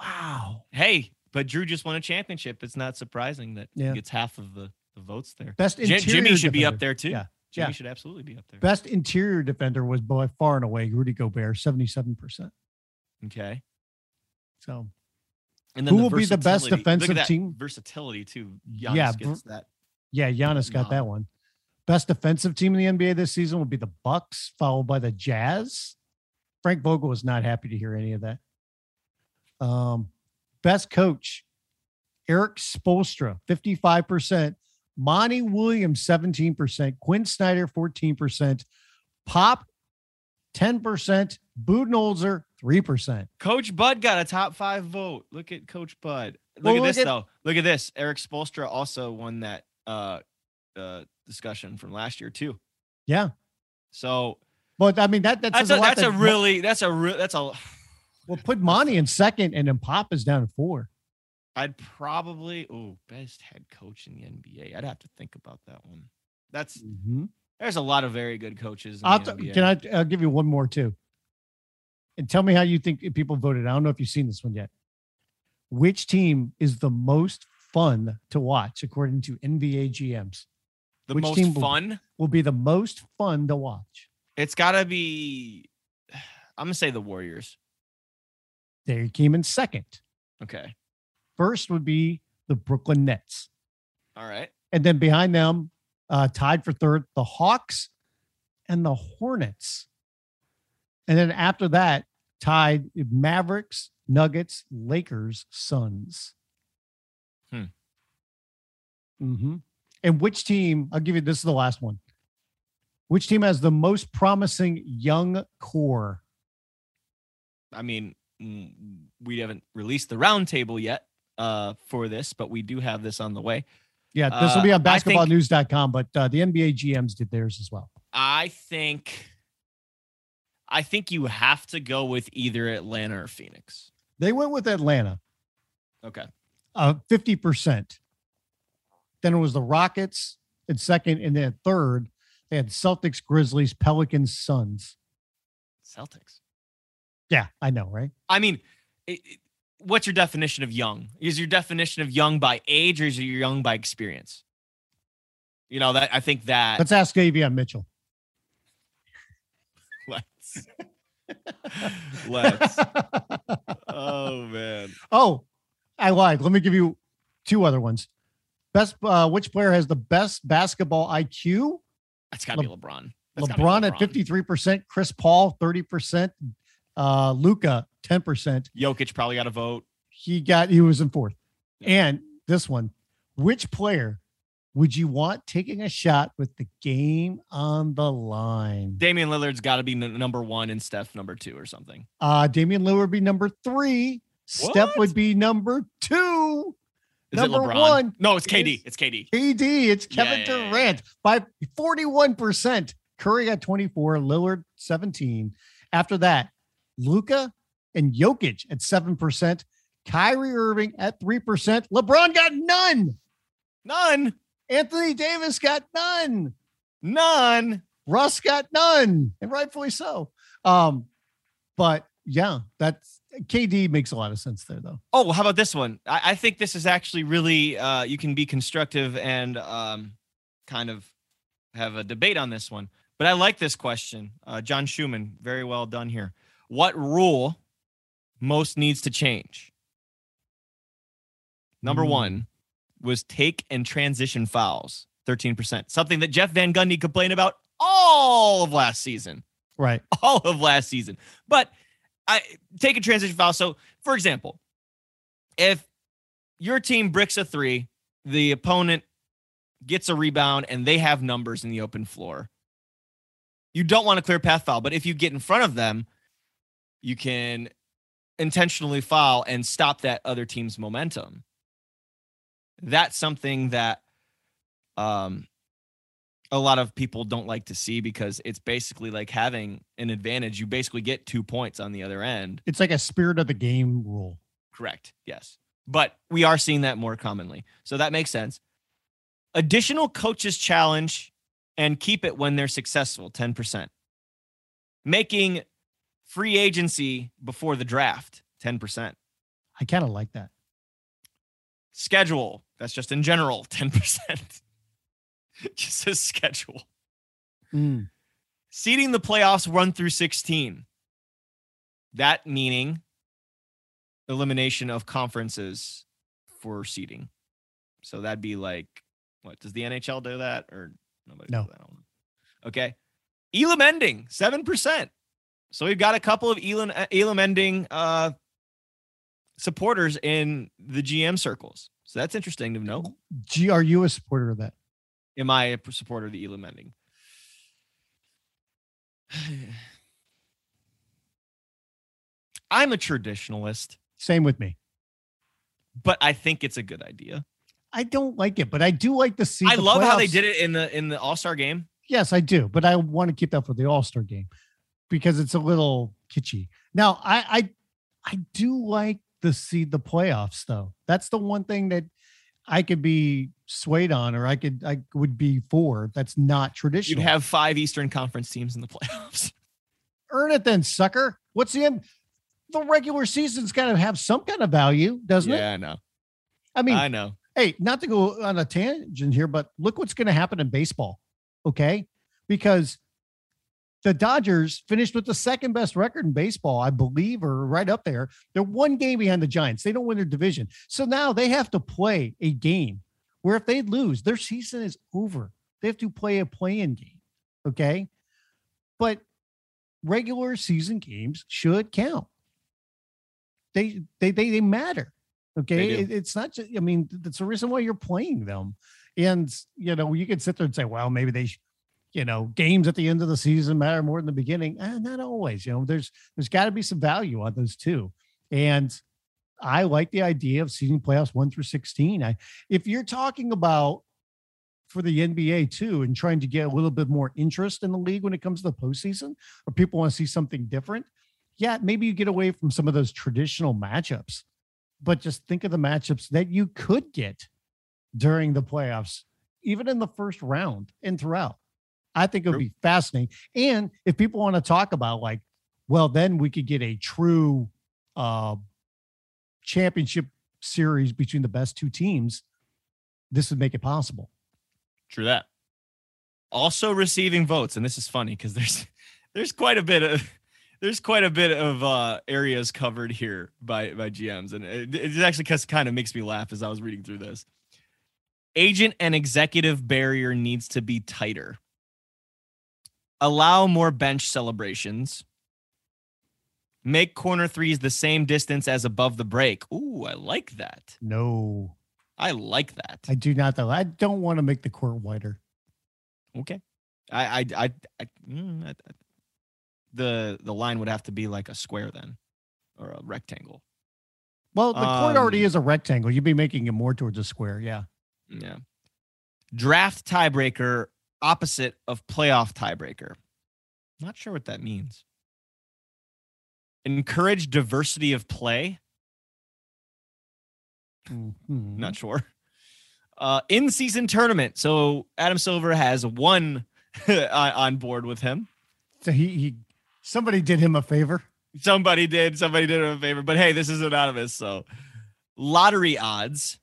wow. Hey, but Jrue just won a championship. It's not surprising that Yeah. he gets half of the, the votes there. Best Jim- Jimmy should be up there too. Yeah, Jimmy yeah. should absolutely be up there. Best interior defender was by far and away Rudy Gobert, 77%. Okay. So And then Who will be the best versatility- look at defensive team? Versatility too. Giannis Yeah, gets that. yeah, Giannis got that one. Best defensive team in the NBA this season will be the Bucks, followed by the Jazz. Frank Vogel was not happy to hear any of that. Um, best coach, Erik Spoelstra, 55%. Monty Williams, 17%. Quin Snyder, 14%. Pop, 10%. Budenholzer, 3%. Coach Bud got a top five vote. Look at Coach Bud. Look Well, at look this at- though. Look at this. Erik Spoelstra also won that uh uh discussion from last year too. Yeah. So But I mean, that, that that's says a, a, lot that's a really that's a real that's a Well, put Monty in second, and then Pop is down at four. I'd probably oh best head coach in the NBA. I'd have to think about that one. That's there's a lot of very good coaches. In I'll the NBA. can I? I'll give you one more too. And tell me how you think people voted. I don't know if you've seen this one yet. Which team is the most fun to watch according to NBA GMs? the which most team will- fun? Will be the most fun to watch. It's got to be. I'm gonna say the Warriors. They came in second. Okay. First would be the Brooklyn Nets, All right. and then behind them, uh, tied for third, the Hawks and the Hornets. And then after that, tied Mavericks, Nuggets, Lakers, Suns. Hmm. hmm And which team? I'll give you this is the last one. Which team has the most promising young core? I mean, mm, we haven't released the roundtable yet uh, for this, but we do have this on the way. Yeah, this will Uh, be on think- basketballnews.com, but uh, the NBA GMs did theirs as well. I think, I think you have to go with either Atlanta or Phoenix. They went with Atlanta, Okay. uh, 50%. Then it was the Rockets at second, and then third, they had Celtics, Grizzlies, Pelicans, Suns. Celtics. Yeah, I know, right? I mean, it, it- what's your definition of young? Is your definition of young by age or is it young by experience? You know that I think that Let's ask Avion Mitchell. Let's. Let's oh man. oh, I lied. Let me give you two other ones. Best, uh, which player has the best basketball IQ? That's gotta be Le- LeBron. That's gotta be LeBron, at 53%, Chris Paul 30%, uh, Luka 10%. Jokic probably got a vote. He got he was in fourth. And this one, which player would you want taking a shot with the game on the line? Damian Lillard's got to be n- number one and Steph number two or something. Uh Damian Lillard would be number three. Steph would be number two. Is Number it LeBron? one No, it's KD. It's KD. KD, it's Kevin yeah, yeah, yeah. Durant by 41%. Curry at 24, Lillard 17. After that, Luka and Jokic at 7%, Kyrie Irving at 3%. LeBron got none. None. Anthony Davis got none. None. Russ got none, and rightfully so. Um, but yeah, that's KD makes a lot of sense there, though. Oh, how about this one? I, I think this is actually really uh, you can be constructive and um, kind of have a debate on this one. But I like this question. Uh, John Schuhmann, very well done here. What rule most needs to change? Number Hmm. one was take and transition fouls, 13%. Something that Jeff Van Gundy complained about all of last season Right. all of last season. But I take a transition foul. So, for example, if your team bricks a three, the opponent gets a rebound and they have numbers in the open floor, you don't want a clear path foul. But if you get in front of them, you can intentionally foul and stop that other team's momentum. That's something that um, a lot of people don't like to see because it's basically like having an advantage. You basically get two points on the other end. It's like a spirit of the game rule. Correct. Yes. But we are seeing that more commonly. So that makes sense. Additional coaches challenge and keep it when they're successful 10%. Making free agency before the draft 10%. I kind of like that. Schedule, that's just in general 10%. just says schedule. Mm. seeding the playoffs run through 16. That meaning elimination of conferences for seeding. So that'd be like, what does the NHL do that or nobody? No. does that? I don't know. Okay. Elam ending 7%. So we've got a couple of Elam, Elam ending uh, supporters in the GM circles. So that's interesting to know. G, are you a supporter of that? Am I a supporter of the Elam ending? I'm a traditionalist, Same with me. but I think it's a good idea. I don't like it, but I do like to see. I love how they did it in the in the All Star game. Yes, I do, but I want to keep that for the All Star game because it's a little kitschy. Now, I I I do like to see the playoffs though. That's the one thing that I could be swayed on, or I could I would be for. That's not traditional. You'd have five Eastern Conference teams in the playoffs. Earn it then, sucker. What's the end? The regular season's got to have some kind of value, doesn't it? yeah, I know. I mean, I know. hey, not to go on a tangent here, but look what's going to happen in baseball. Okay. Because the Dodgers finished with the second best record in baseball, I believe, or right up there. They're one game behind the Giants. They don't win their division. So now they have to play a game where if they lose, their season is over. They have to play a play-in game. Okay. But regular season games should count. They they they, they matter. Okay. They. It- it's not just, I mean, that's the reason why you're playing them. And, you know, you could sit there and say, well, maybe they, sh- you know, games at the end of the season matter more than the beginning. Eh, not always, you know, there's, there's got to be some value on those too. And I like the idea of season playoffs one through 16. I, if you're talking about for the NBA too, and trying to get a little bit more interest in the league when it comes to the postseason, or people want to see something different, yeah, maybe you get away from some of those traditional matchups but just think of the matchups that you could get during the playoffs, even in the first round and throughout. I think it would be fascinating. And if people want to talk about like, well, then we could get a true uh, championship series between the best two teams. This would make it possible. True that. Also receiving votes, and this is funny because there's there's quite a bit of there's quite a bit of uh, areas covered here by by GMs, and it, it actually kind of makes me laugh as I was reading through this. Agent and executive barrier needs to be tighter. Allow more bench celebrations. Make corner threes the same distance as above the break. Ooh, I like that. No, I like that. I do not though. I don't want to make the court wider. Okay. I I I, I, mm, I, I the the line would have to be like a square then, or a rectangle. Well, the court already Um, is a rectangle. You'd be making it more towards a square. Yeah. Yeah. Draft tiebreaker opposite of playoff tiebreaker. Not sure what that means. Encourage diversity of play. Mhm. Not sure. Uh, in season tournament. So Adam Silver has one on on board with him. So he, he somebody did him a favor. Somebody did. Somebody did him a favor. But hey, this is anonymous. So lottery odds.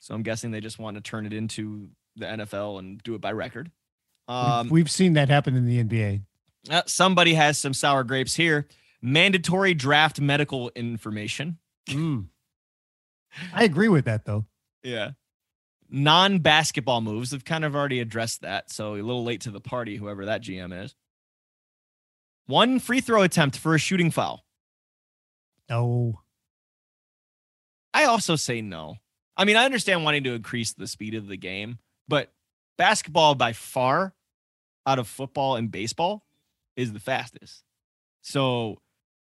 So I'm guessing they just want to turn it into the NFL and do it by record. We've- Um, We've seen that happen in the NBA. uh, somebody has some sour grapes here. Mandatory draft medical information. Mm. I agree with that though. Yeah. Non basketball moves. They've kind of already addressed that. So a little late to the party, whoever that GM is. One free throw attempt for a shooting foul. No. I also say no. I mean, I understand wanting to increase the speed of the game, but basketball by far out of football and baseball is the fastest. So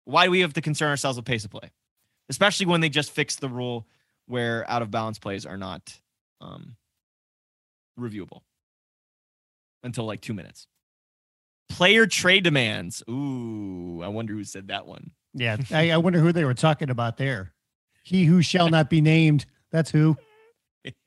why do we have to concern ourselves with pace of play? Especially when they just fixed the rule where out of balance plays are not um, reviewable until like two minutes. Player trade demands. Ooh, I wonder who said that one. Yeah. I, I wonder who they were talking about there. He who shall not be named. That's who.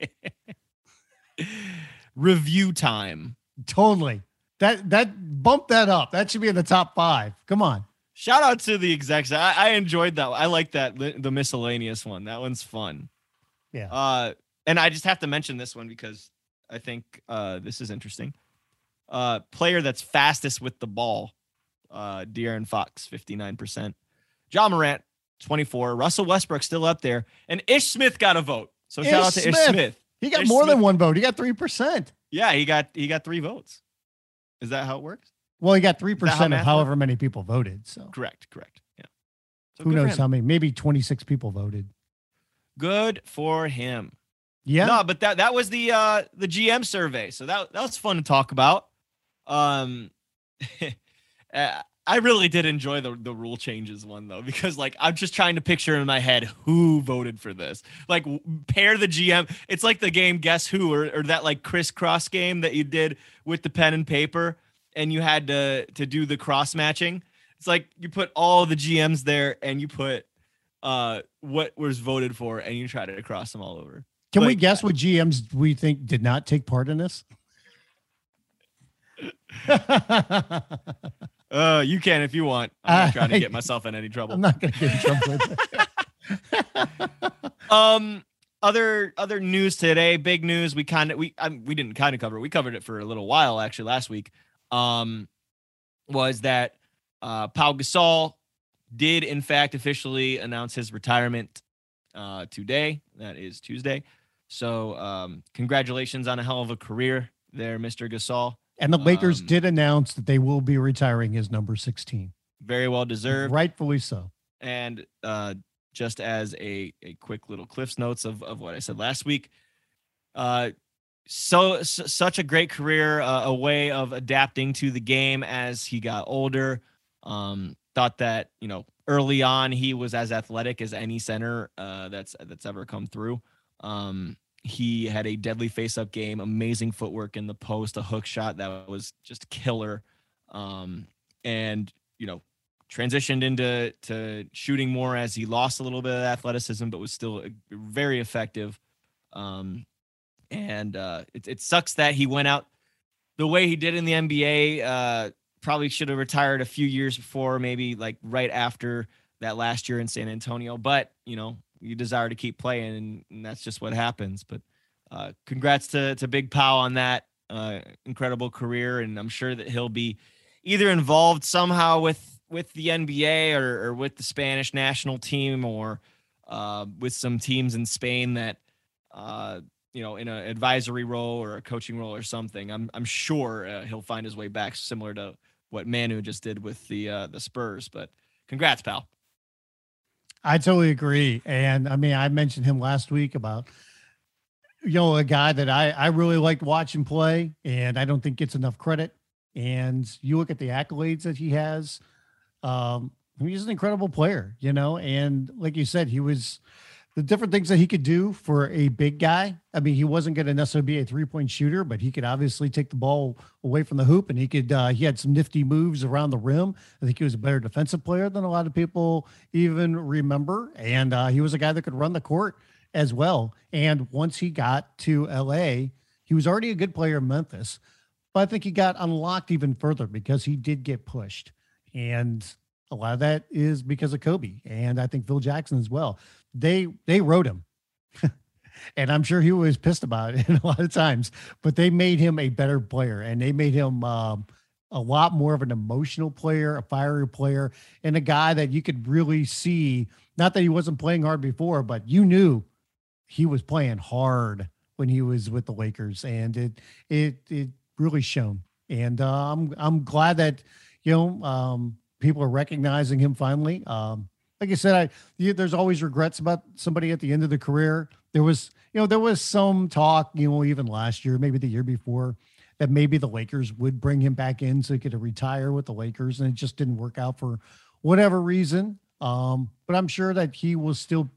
Review time. Totally. That that bump that up. That should be in the top five. Come on. Shout out to the execs. I, I enjoyed that. I like that the miscellaneous one. That one's fun. Yeah. Uh, and I just have to mention this one because I think uh, this is interesting. Uh, player that's fastest with the ball, uh, De'Aaron Fox, fifty nine percent. Ja Morant, twenty four. Russell Westbrook still up there, and Ish Smith got a vote. So shout out to Ish Smith. Smith. He got Ish more than one vote. He got three percent. Yeah, he got he got three votes. Is that how it works? Well, he got three how percent of however many people voted. So Correct, correct. Yeah. So who knows how many? Maybe twenty six people voted. Good for him. Yeah. No, but that that was the uh the GM survey. So that that was fun to talk about. Um uh, I really did enjoy the the rule changes one though because like I'm just trying to picture in my head who voted for this. Like pair the GM. It's like the game Guess Who or or that like crisscross game that you did with the pen and paper and you had to to do the cross matching. It's like you put all the GMs there and you put uh what was voted for and you try to cross them all over. Can we guess what GMs we think did not take part in this? Uh, you can if you want. I'm not trying to get myself in any trouble. I'm not going to get in trouble. Um, other other news today, big news. We kind of we um, we didn't kind of cover. it. We covered it for a little while actually last week. Um, was that uh Paul Gasol did in fact officially announce his retirement uh today. That is Tuesday. So um, congratulations on a hell of a career there, Mr. Gasol. And the Lakers Um, did announce that they will be retiring his number 16. Very well deserved. Rightfully so. And uh, just as a, a quick little cliffs notes of, of what I said last week, uh, so, s such a great career, uh, a way of adapting to the game as he got older. Um, thought that you know early on he was as athletic as any center uh, that's that's ever come through. Um, he had a deadly face-up game, amazing footwork in the post, a hook shot that was just killer, um, and you know transitioned into to shooting more as he lost a little bit of athleticism, but was still uh, very effective. Um, and uh, it, it sucks that he went out the way he did in the NBA. Uh, probably should have retired a few years before, maybe like right after that last year in San Antonio. But you know, you desire to keep playing, and, and that's just what happens. But uh, congrats to to Big Pau on that uh, incredible career, and I'm sure that he'll be either involved somehow with with the NBA or, or with the Spanish national team or uh, with some teams in Spain that uh, you know in an advisory role or a coaching role or something. I'm I'm sure uh, he'll find his way back, similar to what Manu just did with the uh, the Spurs. But congrats, pal. I totally agree, and I mean I mentioned him last week about you know a guy that I I really liked watching play, and I don't think gets enough credit. And you look at the accolades that he has. Um, he's an incredible player, you know, and like you said, he was the different things that he could do for a big guy. I mean, he wasn't going to necessarily be a three point shooter, but he could obviously take the ball away from the hoop and he could, uh, he had some nifty moves around the rim. I think he was a better defensive player than a lot of people even remember. And uh, he was a guy that could run the court as well. And once he got to LA, he was already a good player in Memphis, but I think he got unlocked even further because he did get pushed. And a lot of that is because of Kobe and I think Phil Jackson as well. They they rode him. and I'm sure he was pissed about it a lot of times, but they made him a better player and they made him um, a lot more of an emotional player, a fiery player, and a guy that you could really see. Not that he wasn't playing hard before, but you knew he was playing hard when he was with the Lakers, and it it it really shone. And uh, I'm I'm glad that you know um, people are recognizing him finally. Um, like I said, I you, there's always regrets about somebody at the end of the career. There was, you know, there was some talk, you know, even last year, maybe the year before, that maybe the Lakers would bring him back in so he could retire with the Lakers, and it just didn't work out for whatever reason. Um, but I'm sure that he will still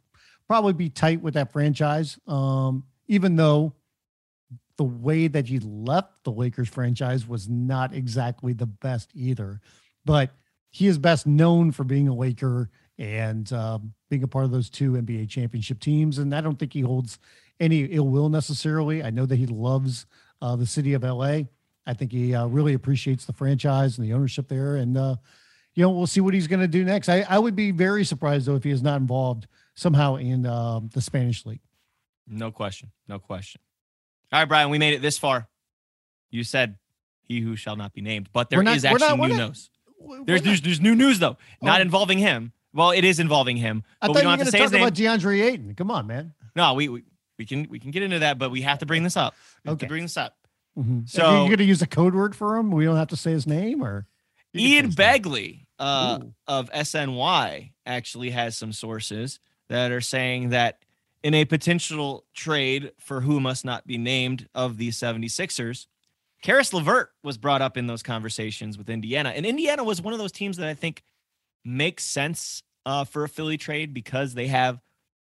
probably be tight with that franchise, um, even though the way that he left the Lakers franchise was not exactly the best either. But he is best known for being a Laker and um, being a part of those two NBA championship teams. And I don't think he holds any ill will necessarily. I know that he loves uh, the city of LA. I think he uh, really appreciates the franchise and the ownership there. And, uh, you know, we'll see what he's going to do next. I, I would be very surprised, though, if he is not involved somehow in um, the Spanish league. No question. No question. All right, Brian, we made it this far. You said he who shall not be named, but there not, is actually not, new not, news. There's, there's, there's new news though, not oh. involving him. Well, it is involving him. I thought you were going to talk about DeAndre Ayton. Come on, man. No, we, we we can we can get into that, but we have to bring this up. We okay. bring this up. Mm-hmm. So you're going to use a code word for him. We don't have to say his name, or Ian Begley uh, of SNY actually has some sources that are saying that in a potential trade for who must not be named of the 76ers, Caris LeVert was brought up in those conversations with Indiana. And Indiana was one of those teams that I think makes sense uh, for a Philly trade because they have,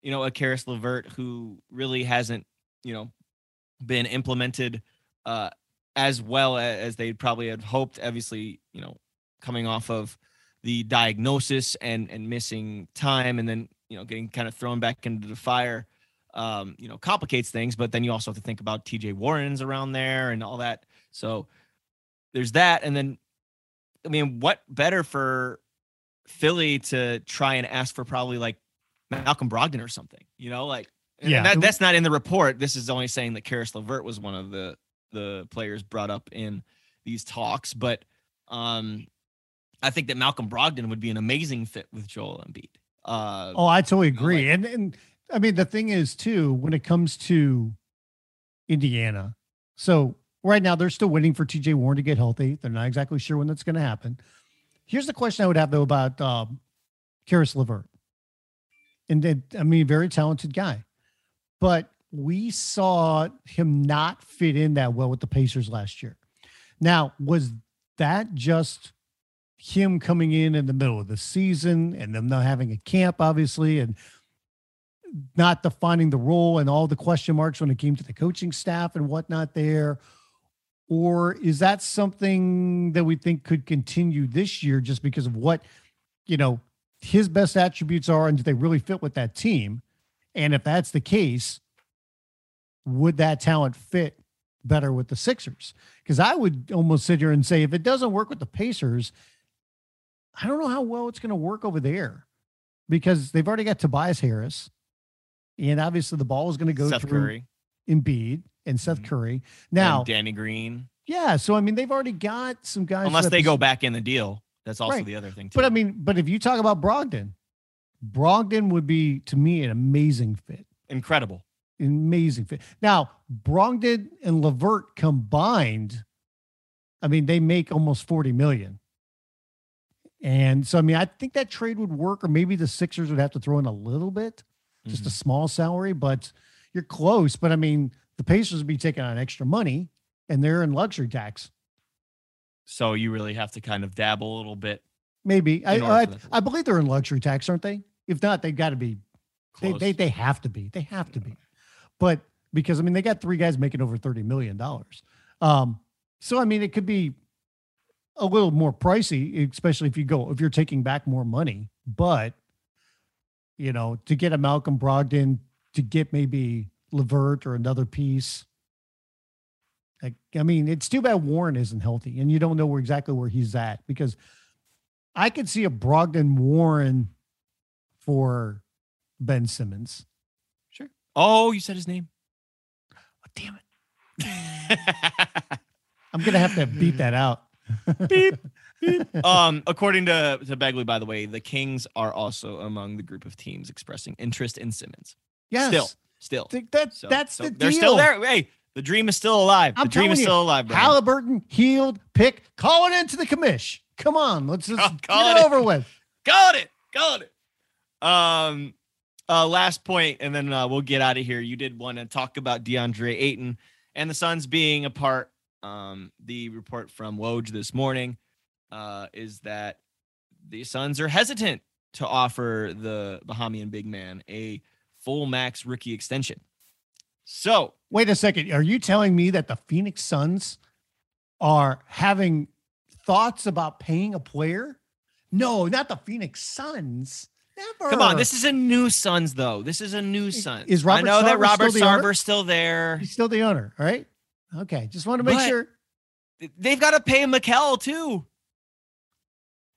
you know, a Caris LeVert who really hasn't, you know, been implemented uh, as well as they probably had hoped. Obviously, you know, coming off of the diagnosis and and missing time, and then you know getting kind of thrown back into the fire, um, you know, complicates things. But then you also have to think about T.J. Warren's around there and all that. So there's that. And then, I mean, what better for Philly to try and ask for probably like Malcolm Brogdon or something, you know, like, yeah, that, that's not in the report. This is only saying that Caris LeVert was one of the, the players brought up in these talks. But, um, I think that Malcolm Brogdon would be an amazing fit with Joel Embiid. Uh, oh, I totally agree. Like, and, and I mean, the thing is too, when it comes to Indiana, so Right now, they're still waiting for TJ Warren to get healthy. They're not exactly sure when that's going to happen. Here's the question I would have, though, about um, Caris LeVert. And I mean, very talented guy. But we saw him not fit in that well with the Pacers last year. Now, was that just him coming in in the middle of the season and them not having a camp, obviously, and not defining the role and all the question marks when it came to the coaching staff and whatnot there? Or is that something that we think could continue this year just because of what you know his best attributes are and do they really fit with that team? And if that's the case would that talent fit better with the sixers? Because i would almost sit here and say if it doesn't work with the pacers i don't know how well it's going to work over there because they've already got tobias harris and obviously the ball is going to go Seth through Curry. Embiid and Seth mm-hmm. Curry. Now, and Danny Green. Yeah, so I mean, they've already got some guys. Unless they go back in the deal. That's also Right. the other thing too. But I mean, but if you talk about Brogdon, Brogdon would be to me an amazing fit. incredible. Amazing fit. Now, Brogdon and Levert combined, I mean, they make almost 40 million. And so, I mean, I think that trade would work, or maybe the Sixers would have to throw in a little bit, just a Mhm. small salary, but you're close. But I mean, the Pacers would be taking on extra money and they're in luxury tax. So you really have to kind of dabble a little bit Maybe. I, I, for that to I believe they're in luxury tax, aren't they? If not, they've got to be They, they they have to be. They have to be. But because I mean they got three guys making over 30 million dollars. Um so I mean it could be a little more pricey, especially if you go if you're taking back more money, but you know, to get a Malcolm Brogdon, to get maybe Levert or another piece. Like, I mean, it's too bad Warren isn't healthy and you don't know where exactly where he's at because I could see a Brogdon Warren for Ben Simmons. sure. Oh, you said his name. Oh, damn it. I'm gonna have to beat that out. Beep. um, according to to Begley, by the way, the Kings are also among the group of teams expressing interest in Simmons. Yes. Still, still. Think that So- that's so the they're deal. still there. Hey, the dream is still alive. I'm the dream is you, still alive, Brian. Haliburton, Hield, pick, call it into the commish. Come on, let's just Oh, get it it over with. Got it. Got it. Um, uh, last point, and then uh, we'll get out of here. You did want to talk about DeAndre Ayton and the Suns being apart. Um, the report from Woj this morning uh, is that the Suns are hesitant to offer the Bahamian big man a full max rookie extension. So Wait a second. Are you telling me that the Phoenix Suns are having thoughts about paying a player? No, not the Phoenix Suns. Never. come on, this is a new Suns though. This is a new Suns. is Robert I know that Robert still? Sarver's still there. He's still the owner, all right? Okay. Just want to make But- sure. They've got to pay Mikal too.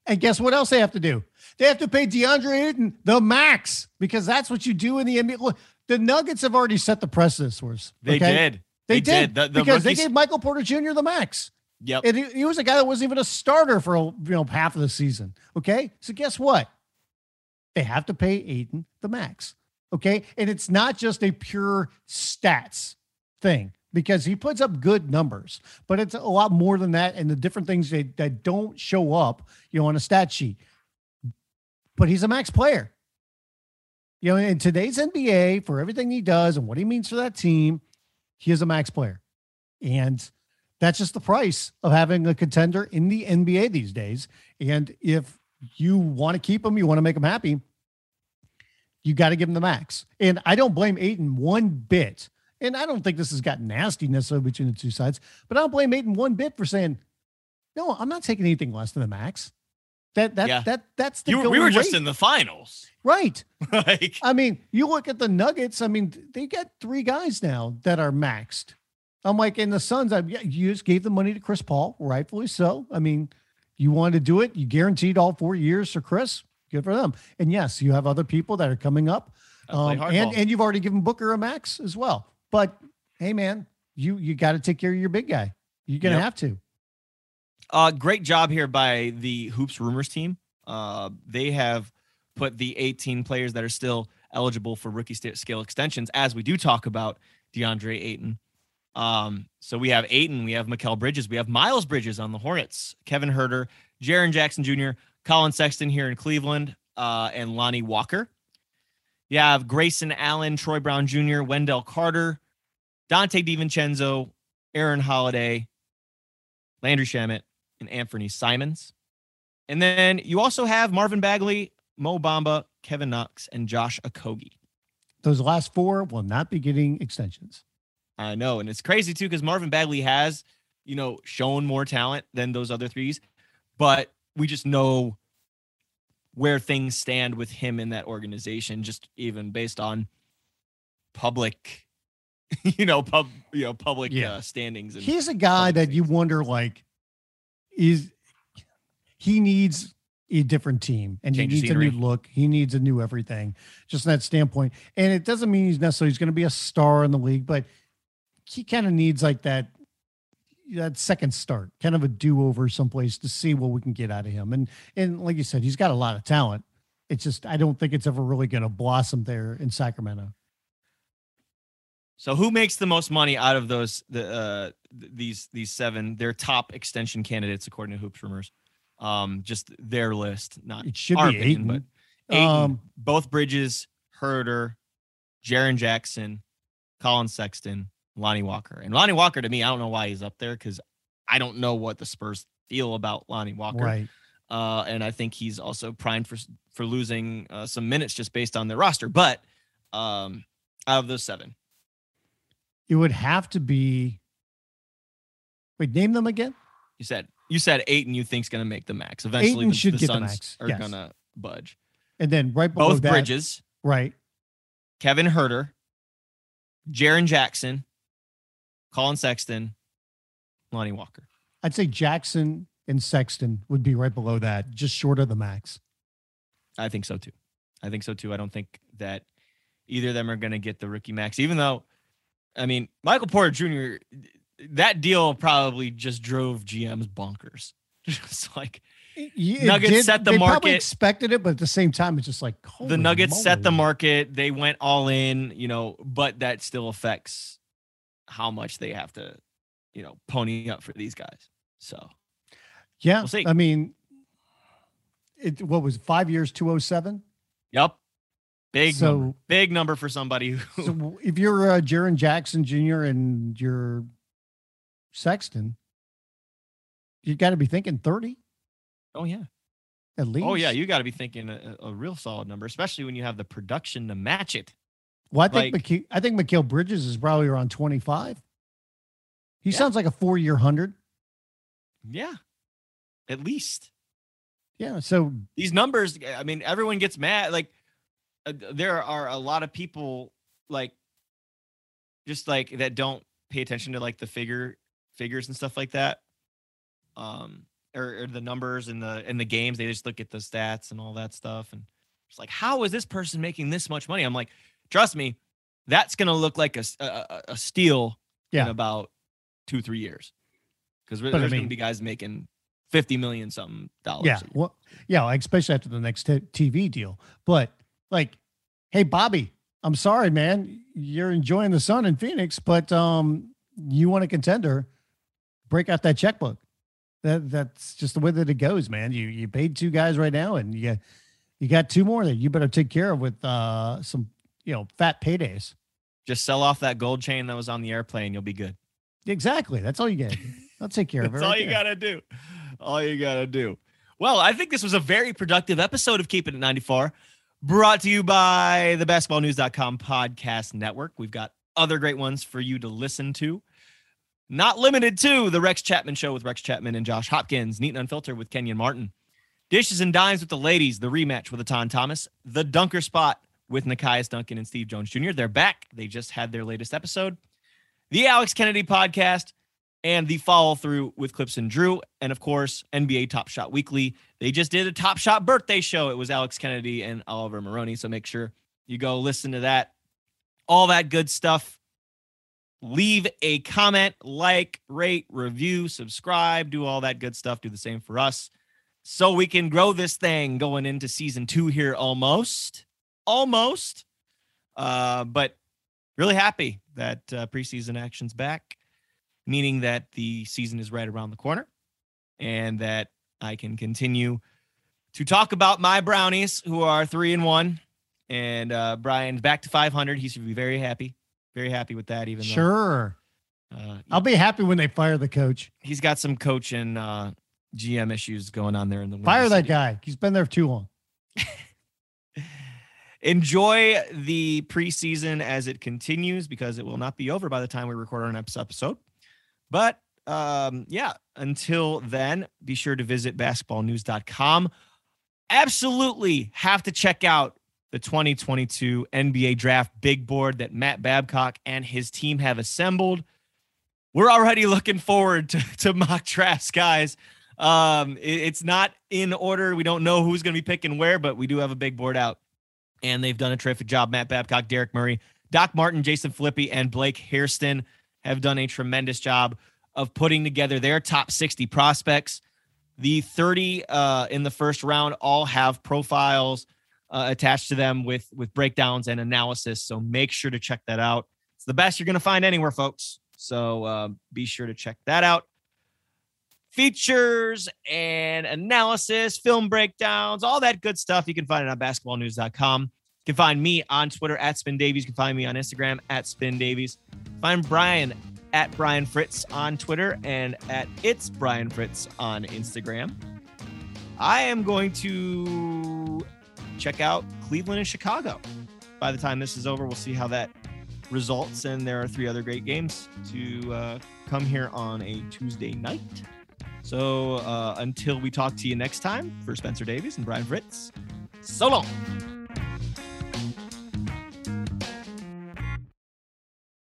And guess what else they have to do? They have to pay DeAndre Ayton the max because that's what you do in the NBA. Look, the Nuggets have already set the precedent for us. They did. They, They did, did. The- the because they gave Michael Porter Jr. the max. Yep. And he, he was a guy that wasn't even a starter for you know half of the season. Okay, so guess what? They have to pay Ayton the max. Okay, and it's not just a pure stats thing because he puts up good numbers, but it's a lot more than that, and the different things that, that don't show up, you know, on a stat sheet. But he's a max player. You know, in today's NBA, for everything he does and what he means for that team, he is a max player. And that's just the price of having a contender in the NBA these days. And if you want to keep him, you want to make him happy, you got to give him the max. And I don't blame Ayton one bit. And I don't think this has gotten nasty necessarily between the two sides, but I don't blame Ayton one bit for saying, no, I'm not taking anything less than the max. That that Yeah. that that's the You, we were just rate. in the finals. right. like I mean, you look at the Nuggets. I mean, they got three guys now that are maxed. I'm like, in the Suns, I you just gave the money to Chris Paul, rightfully so. I mean, you wanted to do it. You guaranteed all four years for Chris. Good for them. And yes, you have other people that are coming up, um, and and you've already given Booker a max as well. But hey, man, you you got to take care of your big guy. You're gonna Yep. have to. Uh, great job here by the Hoops Rumors team. Uh, they have put the 18 players that are still eligible for rookie scale extensions as we do talk about DeAndre Ayton. Um, so we have Ayton, we have Mikal Bridges, we have Miles Bridges on the Hornets, Kevin Huerter, Jaren Jackson Jr., Collin Sexton here in Cleveland, uh, and Lonnie Walker. You have Grayson Allen, Troy Brown Jr., Wendell Carter, Donte DiVincenzo, Aaron Holiday, Landry Shamet, and Anthony Simons. And then you also have Marvin Bagley, Mo Bamba, Kevin Knox, and Josh Okogie. Those last four will not be getting extensions. I know, and it's crazy too because Marvin Bagley has, you know, shown more talent than those other threes, but we just know where things stand with him in that organization, just even based on public, you know, pub, you know, public Yeah. uh, standings. And He's a guy that you wonder like is he needs a different team and Change he needs a new look. He needs a new everything, just from that standpoint. And it doesn't mean he's necessarily he's going to be a star in the league, but he kind of needs like that. that second start, kind of a do over someplace to see what we can get out of him. And and like you said, he's got a lot of talent. It's just I don't think it's ever really going to blossom there in Sacramento. So who makes the most money out of those the uh these these seven? Their top extension candidates according to Hoops Rumors. Um, just their list, not It should be opinion, Ayton. but Ayton, Um, both Bridges, Huerter, Jaren Jackson, Collin Sexton, Lonnie Walker. And Lonnie Walker, to me, I don't know why he's up there because I don't know what the Spurs feel about Lonnie Walker. Right. Uh, and I think he's also primed for for losing uh, some minutes just based on their roster. But um, out of those seven, It would have to be. Wait, name them again. you said you said eight, and you think's going to make the max. Eventually, Ayton the, should the get the max, are yes. going to budge. And then right below Both that, Bridges, Right. Kevin Huerter, Jaren Jackson, Collin Sexton, Lonnie Walker. I'd say Jackson and Sexton would be right below that, just short of the max. I think so too. I think so too. I don't think that either of them are going to get the rookie max, even though, I mean, Michael Porter Jr. That deal probably just drove GM's bonkers. Just like Nuggets set the they probably market. expected it, but at the same time, it's just like the Nuggets set the market. They went all in, you know, but that still affects how much they have to, you know, pony up for these guys. So Yeah, We'll. I mean, it what was five years, two oh seven. Yep. Big So- number. Big number for somebody who So if you're uh, Jaren Jackson Jr. and you're Sexton, you got to be thinking 30. Oh, yeah. at least. Oh yeah, you got to be thinking a, a real solid number, especially when you have the production to match it. Well, I think like- McKe- I think Mikal Bridges is probably around twenty five. He Yeah. sounds like a four year hundred. Yeah. At least. Yeah. So These numbers, I mean, everyone gets mad like uh, there are a lot of people like just like that don't pay attention to like the figure figures and stuff like that. Um or, or the numbers and the in the games, they just look at the stats and all that stuff and it's like how is this person making this much money? I'm like, trust me, that's to look like a a steal in about 2 3 years. Cuz there's I going to be guys making 50 million something dollars. yeah, well, yeah, especially after the next t- TV deal. But like, hey, Bobby, I'm sorry, man. You're enjoying the sun in Phoenix, but um, you want a contender? Break out that checkbook. That that's just the way that it goes, man. You you paid two guys right now, and you you got two more that you better take care of with uh some you know fat paydays. Just sell off that gold chain that was on the airplane. You'll be good. Exactly. That's all you get. I'll take care of it. That's all you there. gotta do. All you gotta do. Well, I think this was a very productive episode of Keep It 94, brought to you by the basketballnews.com podcast network. We've got other great ones for you to listen to. Not limited to the Rex Chapman show with Rex Chapman and Josh Hopkins, Neat and Unfiltered with Kenyon Martin, Dishes and Dimes with the ladies, the rematch with Etan Thomas, the Dunker Spot with Nekias Duncan and Steve Jones Jr. They're back. They just had their latest episode. The Alex Kennedy podcast and the follow through with Clips and Drew, and of course, NBA Top Shot Weekly. They just did a Top Shot birthday show. It was Alex Kennedy and Oliver Maroney. So make sure you go listen to that. All that good stuff. Leave a comment, like, rate, review, subscribe, do all that good stuff. Do the same for us so we can grow this thing going into season two here almost. Almost. Uh, but really happy that uh, preseason action's back meaning that the season is right around the corner and that I can continue to talk about my brownies who are three and one. And uh, Brian's back to 500. He should be very happy, very happy with that. Even Sure. though uh, I'll be happy when they fire the coach. he's got some coach and uh, GM issues going on there in the Fire that City. guy. He's been there too long. Enjoy the preseason as it continues because it will not be over by the time we record our next episode. But um, yeah, until then, be sure to visit basketballnews.com. Absolutely have to check out the 2022 NBA draft big board that Matt Babcock and his team have assembled. We're already looking forward to, to mock drafts, guys. Um, it- it's not in order. We don't know who's going to be picking where, but we do have a big board out and they've done a terrific job. Matt Babcock, Derek Murray, Doc Martin, Jason Filippi, and Blake Hairston have done a tremendous job. Of putting together their top 60 prospects. The 30 uh, in the first round all have profiles uh, attached to them with with breakdowns and analysis. So make sure to check that out. It's the best you're going to find anywhere, folks. So uh, be sure to check that out. Features and analysis, film breakdowns, all that good stuff. You can find it on basketballnews.com. You can find me on Twitter at Spin Davies. You can find me on Instagram at Spin Davies. Find Brian at Brian Fritz on Twitter and at It's Brian Fritz on Instagram. I am going to check out Cleveland and Chicago. By the time this is over, we'll see how that results. And there are three other great games to uh, come here on a Tuesday night. So uh, until we talk to you next time, for Spencer Davies and Brian Fritz, so long.